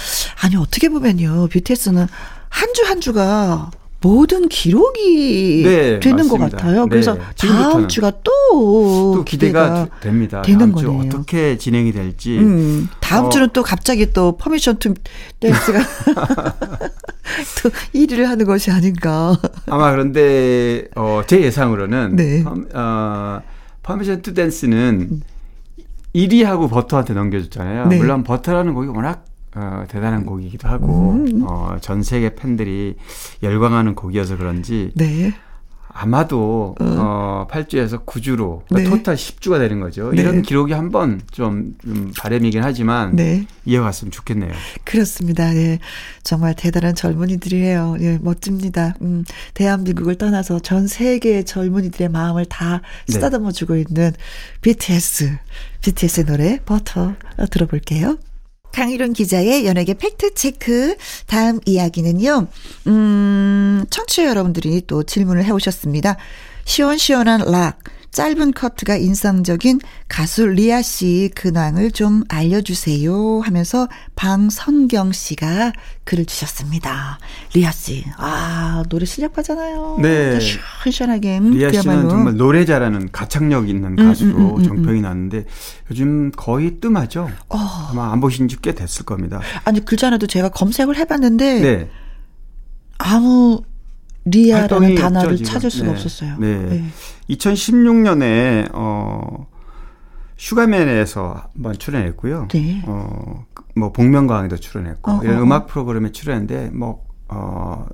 아니, 어떻게 보면요. BTS는 한 주한 주가 모든 기록이 네, 되는 것 맞습니다. 같아요. 네, 그래서 다음 지금부터는 주가 또, 또 기대가 되- 됩니다. 되는 다음 주 거네요. 어떻게 진행이 될지. 음, 다음 어. 주는 또 갑자기 또 Permission to Dance가 또 1위를 하는 것이 아닌가. 아마 그런데 어, 제 예상으로는 네. 펌, 어, Permission to Dance는 1위하고 버터한테 넘겨줬잖아요. 네. 물론 버터라는 곡이 워낙 어, 대단한 곡이기도 하고 음. 어, 전 세계 팬들이 열광하는 곡이어서 그런지 네. 아마도 어, 8주에서 9주로 네. 토탈 10주가 되는 거죠. 네. 이런 기록이 한번 좀, 좀 바람이긴 하지만 네. 이어갔으면 좋겠네요. 그렇습니다. 네. 정말 대단한 젊은이들이에요. 예, 멋집니다. 음, 대한민국을 떠나서 전 세계의 젊은이들의 마음을 다 네. 쓰다듬어 주고 있는 BTS. BTS의 노래 버터 어, 들어볼게요. 강희론 기자의 연예계 팩트체크. 다음 이야기는요, 음, 청취자 여러분들이 또 질문을 해오셨습니다. 시원시원한 락, 짧은 커트가 인상적인 가수 리아 씨 근황을 좀 알려주세요 하면서 방선경 씨가 글을 주셨습니다. 리아 씨, 아, 노래 실력파잖아요. 네. 시원시원하게. 음, 리아 씨는 그야말로. 정말 노래 잘하는 가창력 있는 음, 가수로 음, 음, 음, 정평이 났는데 요즘 거의 뜸하죠. 어, 아마 안 보신 지 꽤 됐을 겁니다. 아니, 그러잖아도 제가 검색을 해봤는데, 네. 아무 리아라는 단어를 없죠. 찾을 수가 네. 없었어요. 네. 2016년에 어 슈가맨에서 한번 출연했고요. 네. 어, 뭐 복면가왕에도 출연했고 어허. 이런 음악 프로그램에 출연했는데 뭐 어,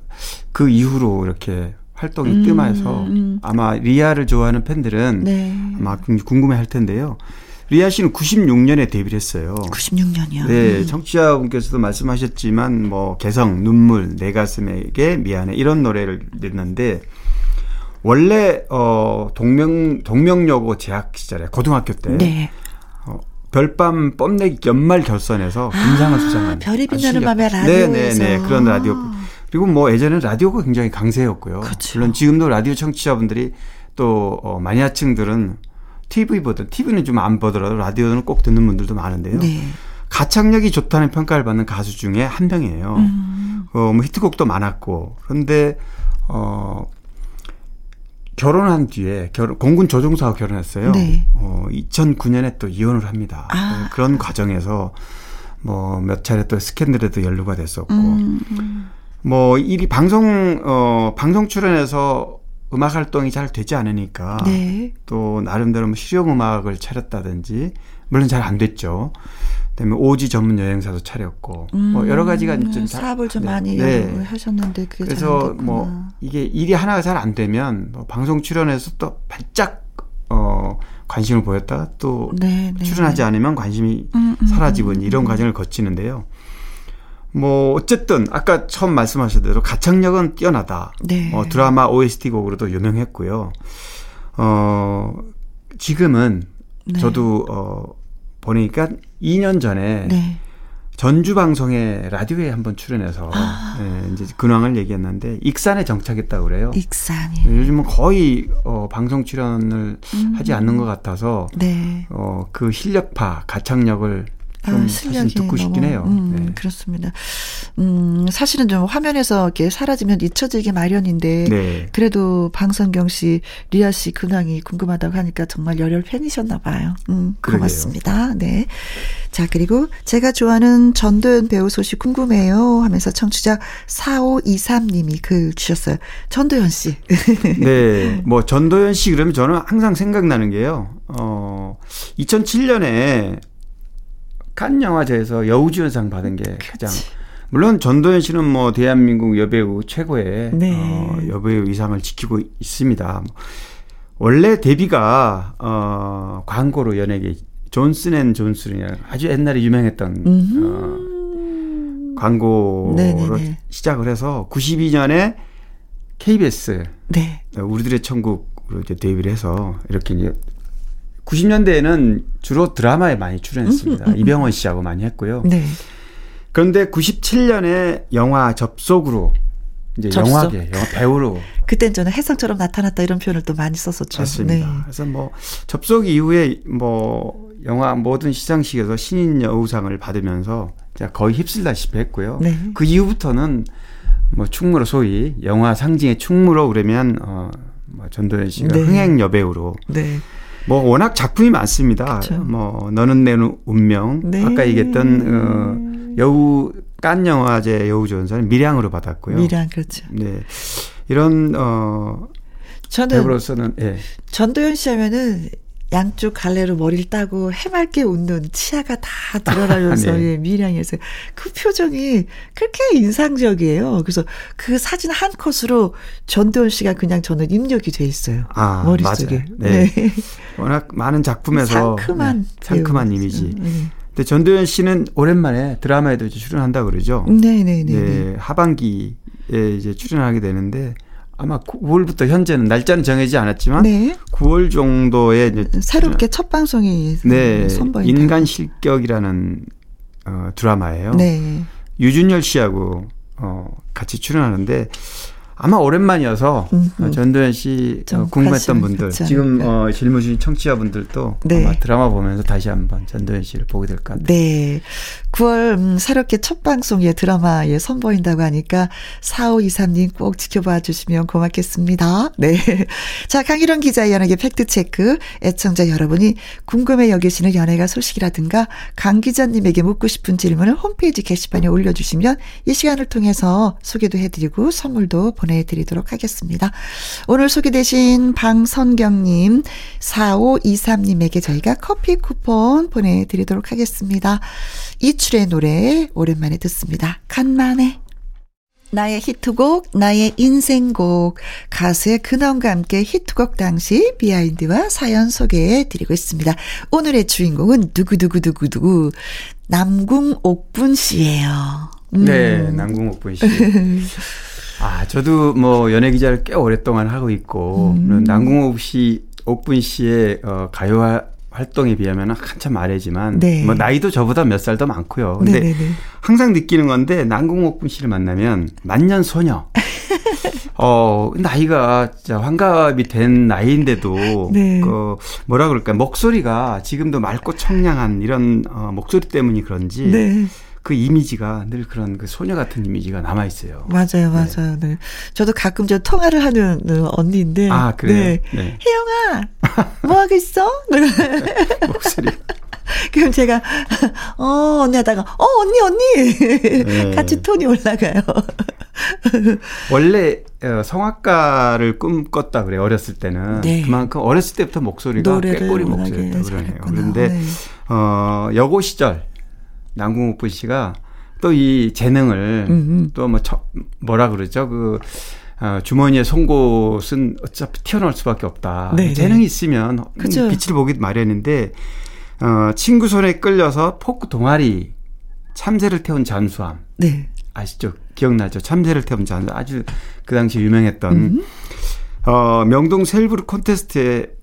그 이후로 이렇게 활동이 음, 뜸해서 음. 아마 리아를 좋아하는 팬들은 네. 아마 궁금해할 텐데요. 리아 씨는 96년에 데뷔를 했어요. 96년이요. 음. 네, 청취자분께서도 말씀하셨지만 뭐 개성, 눈물, 내 가슴에게 미안해 이런 노래를 냈는데 원래 어 동명 동명여고 재학 시절에 고등학교 때 네. 어, 별밤 뽐내기 연말 결선에서 금상을 수상한 아, 별이 아주 빛나는 실력- 밤에 네, 라디오에서. 네, 네. 그런 라디오. 그리고 뭐 예전에는 라디오가 굉장히 강세였고요. 그렇죠. 물론 지금도 라디오 청취자분들이 또 어, 마니아층들은 TV보다 TV는 좀 안 보더라도 라디오는 꼭 듣는 분들도 많은데요. 네. 가창력이 좋다는 평가를 받는 가수 중에 한 명이에요. 음. 어, 뭐 히트곡도 많았고. 그런데 어 결혼한 뒤에 결혼 공군 조종사와 결혼했어요. 네. 어 2009년에 또 이혼을 합니다. 아. 그런 과정에서 뭐 몇 차례 또 스캔들에도 연루가 됐었고. 음. 뭐 일이 방송 어 방송 출연해서 음악 활동이 잘 되지 않으니까 네. 또 나름대로 뭐 실용 음악을 차렸다든지 물론 잘 안 됐죠. 그다음에 오지 전문 여행사도 차렸고 뭐 여러 가지가 음, 좀 잘- 사업을 좀 네. 많이 네. 하셨는데 그게 그래서. 뭐 이게 일이 하나가 잘 안 되면 뭐 방송 출연해서 또 발작 어 관심을 보였다가 또 네, 네, 출연하지 네. 않으면 관심이 음, 음, 사라지고 음, 이런 음. 과정을 거치는데요. 뭐 어쨌든 아까 처음 말씀하신 대로 가창력은 뛰어나다. 네. 어, 드라마 OST 곡으로도 유명했고요. 어 지금은 네. 저도 어 보니까 2년 전에 네. 전주 방송에 라디오에 한번 출연해서 아. 예, 이제 근황을 얘기했는데 익산에 정착했다고 그래요. 익산이. 요즘은 거의 어, 방송 출연을 음. 하지 않는 것 같아서 네. 어, 그 실력파 가창력을 좀 아, 실력이 듣고 싶긴 너무, 해요. 음, 네. 그렇습니다. 음, 사실은 좀 화면에서 이렇게 사라지면 잊혀지기 마련인데 네. 그래도 방선경 씨, 리아 씨 근황이 궁금하다고 하니까 정말 열혈 팬이셨나 봐요. 음, 그러게요. 고맙습니다. 네. 자, 그리고 제가 좋아하는 전도연 배우 소식 궁금해요 하면서 청취자 4523님이 글 주셨어요. 전도연 씨. 네. 뭐 전도연 씨 그러면 저는 항상 생각나는 게요. 어 2007년에 칸 영화제에서 여우주연상 받은 게 가장 물론 전도연 씨는 뭐 대한민국 여배우 최고의 네. 어, 여배우 이상을 지키고 있습니다. 원래 데뷔가 어 광고로 연예계 존슨 앤 존슨이라는 아주 옛날에 유명했던 어, 광고로 네네네. 시작을 해서 92년에 KBS 네. 우리들의 천국으로 이제 데뷔를 해서 이렇게 이제 90년대에는 주로 드라마에 많이 출연했습니다. 이병헌 씨하고 많이 했고요. 네. 그런데 97년에 영화 접속으로 이제 접속. 영화계, 영화 배우로 그땐 저는 혜성처럼 나타났다 이런 표현을 또 많이 썼었죠. 맞습니다. 네. 그래서 뭐 접속 이후에 뭐 영화 모든 시상식에서 신인 여우상을 받으면서 거의 휩쓸다시피 했고요. 네. 그 이후부터는 뭐 충무로 소위 영화 상징의 충무로 그러면 어, 뭐 전도연 씨가 네. 흥행 여배우로 네. 뭐 워낙 작품이 많습니다. 그쵸. 뭐 너는 내 운명 네. 아까 얘기했던 어, 여우 깐 영화제 여우조연상 밀양으로 받았고요. 미량 그렇죠. 네 이런 어 저는 배우로서는 예. 전도연 씨 하면은 양쪽 갈래로 머리를 따고 해맑게 웃는 치아가 다 드러나면서 네. 예, 미량에서 그 표정이 그렇게 인상적이에요. 그래서 그 사진 한 컷으로 전도연 씨가 그냥 저는 입력이 돼 있어요. 아, 머릿속에. 맞아요. 네. 워낙 많은 작품에서 상큼한 네, 상큼한. 이미지. 네. 근데 전도연 씨는 오랜만에 드라마에도 이제 출연한다 그러죠. 네, 네, 네. 네. 네, 하반기에 이제 출연하게 되는데 아마 9월부터 현재는 날짜는 정해지지 않았지만 네. 9월 정도에 새롭게 첫 방송이 네, 선보인다. 인간 실격이라는 어, 드라마예요. 네. 유준열 씨하고 어, 같이 출연하는데 아마 오랜만이어서 음, 전도연 씨좀 어, 궁금했던 분들 갖지 지금 않을까. 어, 질문 주신 청취자분들도 네. 아마 드라마 보면서 다시 한번 전도연 씨를 보게 될 것 같아요. 네. 9월 음, 새롭게 첫 방송에 드라마에 선보인다고 하니까 4523님 꼭 지켜봐 주시면 고맙겠습니다. 네. 자, 강희론 기자의 연예계 팩트체크. 애청자 여러분이 궁금해 여기시는 연예가 소식이라든가 강 기자님에게 묻고 싶은 질문을 홈페이지 게시판에 올려주시면 이 시간을 통해서 소개도 해드리고 선물도 보내드 리도록 하겠습니다. 오늘 소개되신 방선경님, 4523님에게 저희가 커피 쿠폰 보내드리도록 하겠습니다. 이출의 노래 오랜만에 듣습니다. 간만에. 나의 히트곡, 나의 인생곡, 가수의 근원과 함께 히트곡 당시 비하인드와 사연 소개해 드리고 있습니다. 오늘의 주인공은 누구누구누구누구, 남궁옥분 씨예요. 음. 네, 남궁옥분 씨. 아, 저도 뭐 연예 기자를 꽤 오랫동안 하고 있고 음. 남궁옥 씨, 옥분 씨의 어, 가요 화- 활동에 비하면 한참 아래지만 네. 뭐 나이도 저보다 몇 살 더 많고요. 근데 네네네. 항상 느끼는 건데 남궁옥분 씨를 만나면 만년 소녀. 어 나이가 진짜 환갑이 된 나이인데도 네. 그 뭐라 그럴까 목소리가 지금도 맑고 청량한 이런 어, 목소리 때문이 그런지 네. 그 이미지가 늘 그런 그 소녀 같은 이미지가 남아 있어요. 맞아요, 맞아요. 네. 저도 가끔 저 통화를 하는 어, 언니인데. 아 그래요. 네. 네. 혜영아, 뭐 하고 있어? 목소리. 그럼 제가, 어, 언니 하다가, 어, 언니, 언니! 네. 같이 톤이 올라가요. 원래 어, 성악가를 꿈꿨다 그래 요 어렸을 때는 네. 그만큼 어렸을 때부터 목소리가 꾀꼬리 목소리였다 그러네요. 그런데 네. 어 여고 시절 남궁옥분 씨가 또 이 재능을. 또 뭐 뭐라 그러죠 그 어, 주머니에 송곳은 어차피 튀어나올 수밖에 없다. 네, 재능이 네. 있으면 그죠. 빛을 보기 마련인데 어, 친구 손에 끌려서 포크 동아리 참새를 태운 잠수함 네. 아시죠? 기억나죠? 참새를 태운 잠수 아주 그 당시 유명했던 음. 어, 명동 셀브르 콘테스트에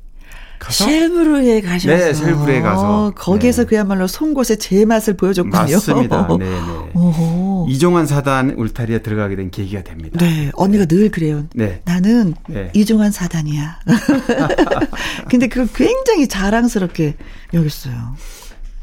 가서 셀브르에 가셔서. 네, 셀브르에 가서. 거기에서 네. 그야말로 송곳의 제 맛을 보여줬군요. 맞습니다. 네, 네. 이종환 사단 울타리에 들어가게 된 계기가 됩니다. 네, 언니가 늘 그래요. 네. 나는 네. 이종환 사단이야. 근데 그걸 굉장히 자랑스럽게 여겼어요.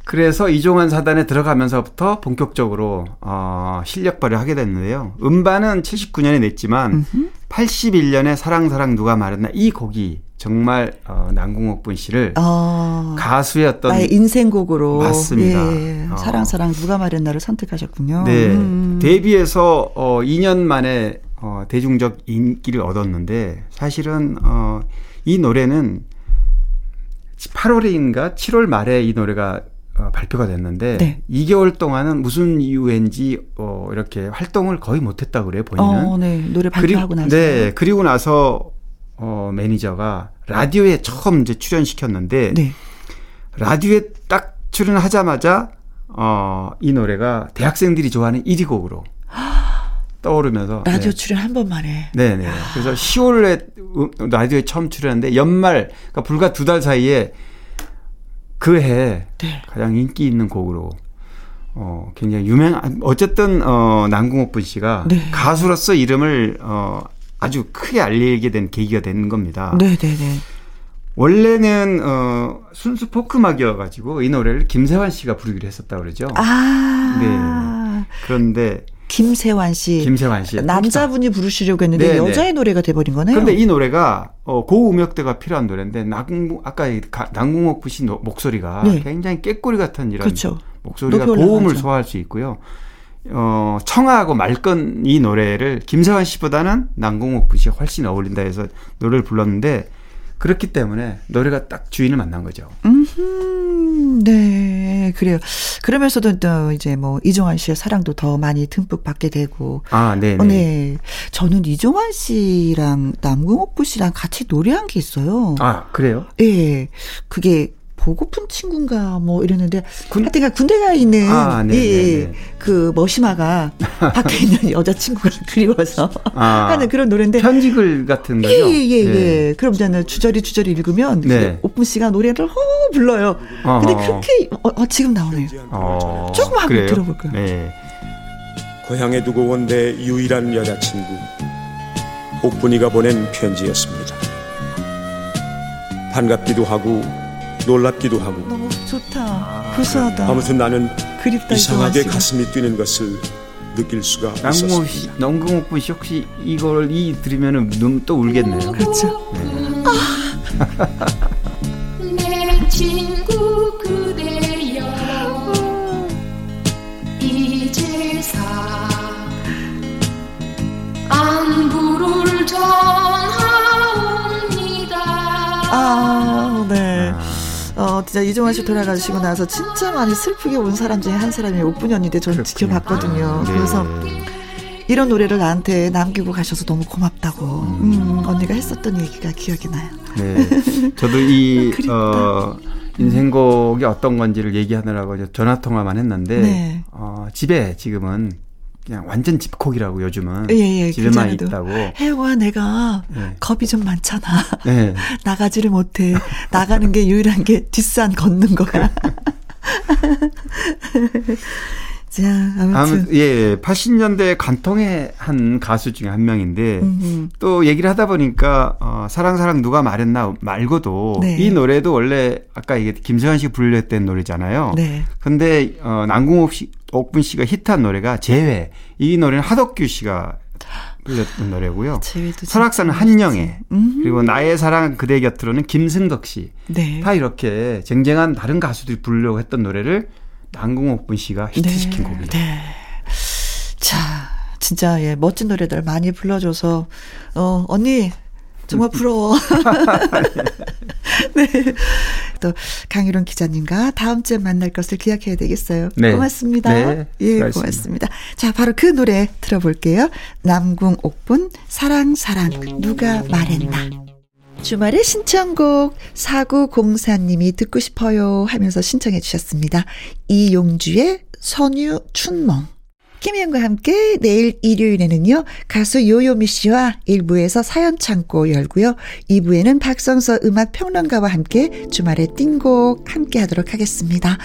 그래서 이종환 사단에 들어가면서부터 본격적으로 어, 실력 발휘하게 됐는데요. 음반은 79년에 냈지만 81년에 사랑 사랑 누가 말했나 이 곡이 정말 어, 남궁옥분 씨를 어, 가수의 어떤 나의 인생곡으로 맞습니다. 예, 어. 사랑 사랑 누가 말했나를 선택하셨군요. 네, 음. 데뷔해서 어 2년 만에 어 대중적 인기를 얻었는데 사실은 어 이 노래는 8월인가 7월 말에 이 노래가 어, 발표가 됐는데 네. 2개월 동안은 무슨 이유인지 어 이렇게 활동을 거의 못했다 그래요 본인은. 어, 네. 노래 발표하고 나서. 네, 그리고 나서 어 매니저가 라디오에 처음 이제 출연시켰는데 네. 라디오에 딱 출연하자마자 어, 이 노래가 대학생들이 좋아하는 1위 곡으로 떠오르면서 라디오 네. 출연 한 번만에. 네, 네. 그래서 10월에 음, 라디오에 처음 출연했는데 연말 그러니까 불과 두 달 사이에 그해 네. 가장 인기 있는 곡으로 어, 굉장히 유명 한, 어쨌든, 어, 남궁옥분 씨가 네. 가수로서 이름을, 어, 아주 크게 알리게 된 계기가 된 겁니다. 네네네. 원래는, 어, 순수 포크 음악이어 가지고 이 노래를 김세환 씨가 부르기로 했었다 그러죠. 아. 그런데 김세환 씨. 김세환 씨. 남자분이 부르시려고 했는데 네, 네. 여자의 노래가 돼버린 거네요. 그런데 이 노래가 어, 고음역대가 필요한 노래인데 남 아까 씨 노- 목소리가 네. 굉장히 꾀꼬리 같은 이런 그렇죠. 목소리가 고음을. 소화할 수 있고요. 어, 청하고 말건 이 노래를 김세환 씨보다는 남궁옥 씨가 훨씬 어울린다 해서 노래를 불렀는데 그렇기 때문에 노래가 딱 주인을 만난 거죠. 음, 네, 그래요. 그러면서도 또 이제 뭐 이종환 씨의 사랑도 더 많이 듬뿍 받게 되고. 아, 네, 어, 네. 네. 저는 이종환 씨랑 남궁옥부 씨랑 같이 노래한 게 있어요. 아, 그래요? 예. 그게 보고픈 친구인가 뭐 이랬는데 군- 하여튼간 군대 가 있는 아, 네, 예, 예. 그 머시마가 밖에 있는 여자친구가 그리워서 아, 하는 그런 노래인데 편지글 같은 거죠? 예, 예, 네. 예. 그럼 저는 주저리 주저리 읽으면 네. 오픈 씨가 노래를 허 불러요. 어허. 근데 그렇게 어, 어, 지금 나오네요. 어, 조금 한번 그래요? 들어볼까요? 네. 고향에 두고 온 내 유일한 여자친구 옥분이가 보낸 편지였습니다. 반갑기도 하고 놀랍기도 하고 너무 좋다. 구수하다. 아무튼 나는 그립다 이상하게. 가슴이 뛰는 것을 느낄 수가 있었습니다. 남궁옥 씨 혹시 이걸 이 들으면은 눈 또 울겠네요. 그렇죠. 내 친구 그대여 이제사 안부를 전하옵니다 아, 네. 어, 진짜 이종환 씨 돌아가시고 나서 진짜 많이 슬프게 온 사람 중에 한 사람이 오뿐이었는데 저는 지켜봤거든요. 네. 그래서 이런 노래를 나한테 남기고 가셔서 너무 고맙다고 음, 언니가 했었던 얘기가 기억이 나요. 네. 저도 이. 어, 인생곡이 어떤 건지를 얘기하느라고 전화 통화만 했는데, 네. 어, 집에 지금은 그냥 완전 집콕이라고 요즘은. 예, 예, 집에만 그전에도. 있다고. 혜영아, 내가 네. 겁이 좀 많잖아. 네. 나가지를 못해. 나가는 게 유일한 게 뒷산 걷는 거야. 자, 아무튼. 아무, 예, 80년대 간통의 한 가수 중에 한 명인데, 음, 또 얘기를 하다 보니까, 어, 사랑, 사랑 누가 말했나 말고도, 네. 이 노래도 원래 아까 이게 김세환 씨가 불렸던 노래잖아요. 네. 근데, 어, 남궁옥 씨, 옥분 씨가 히트한 노래가 재회. 이 노래는 하덕규 씨가 불렸던 노래고요. 재회도 설악산은 한영애. 음. 그리고 나의 사랑 그대 곁으로는 김승덕 씨. 네. 다 이렇게 쟁쟁한 다른 가수들이 부르려고 했던 노래를 남궁옥분 씨가 히트시킨 곡이에요. 네. 자, 진짜 예, 멋진 노래들 많이 불러줘서 어 언니 정말 부러워. 네. 또 강유론 기자님과 다음 주에 만날 것을 기약해야 되겠어요. 네. 고맙습니다. 네, 예, 수고하셨습니다. 고맙습니다. 자, 바로 그 노래 들어볼게요. 남궁 옥분 사랑 사랑 누가 말했나. 주말의 신청곡 4904님이 듣고 싶어요 하면서 신청해 주셨습니다. 이용주의 선유 춘몽. 김희영과 함께 내일 일요일에는요, 가수 요요미 씨와 1부에서 사연 창고 열고요, 2부에는 박성서 음악 평론가와 함께 주말의 띵곡 함께 하도록 하겠습니다.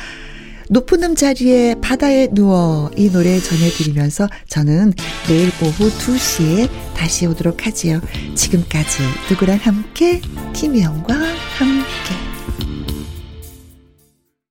높은 음 자리에 바다에 누워 이 노래 전해드리면서 저는 내일 오후 2시에 다시 오도록 하지요. 지금까지 누구랑 함께 김희영과 함께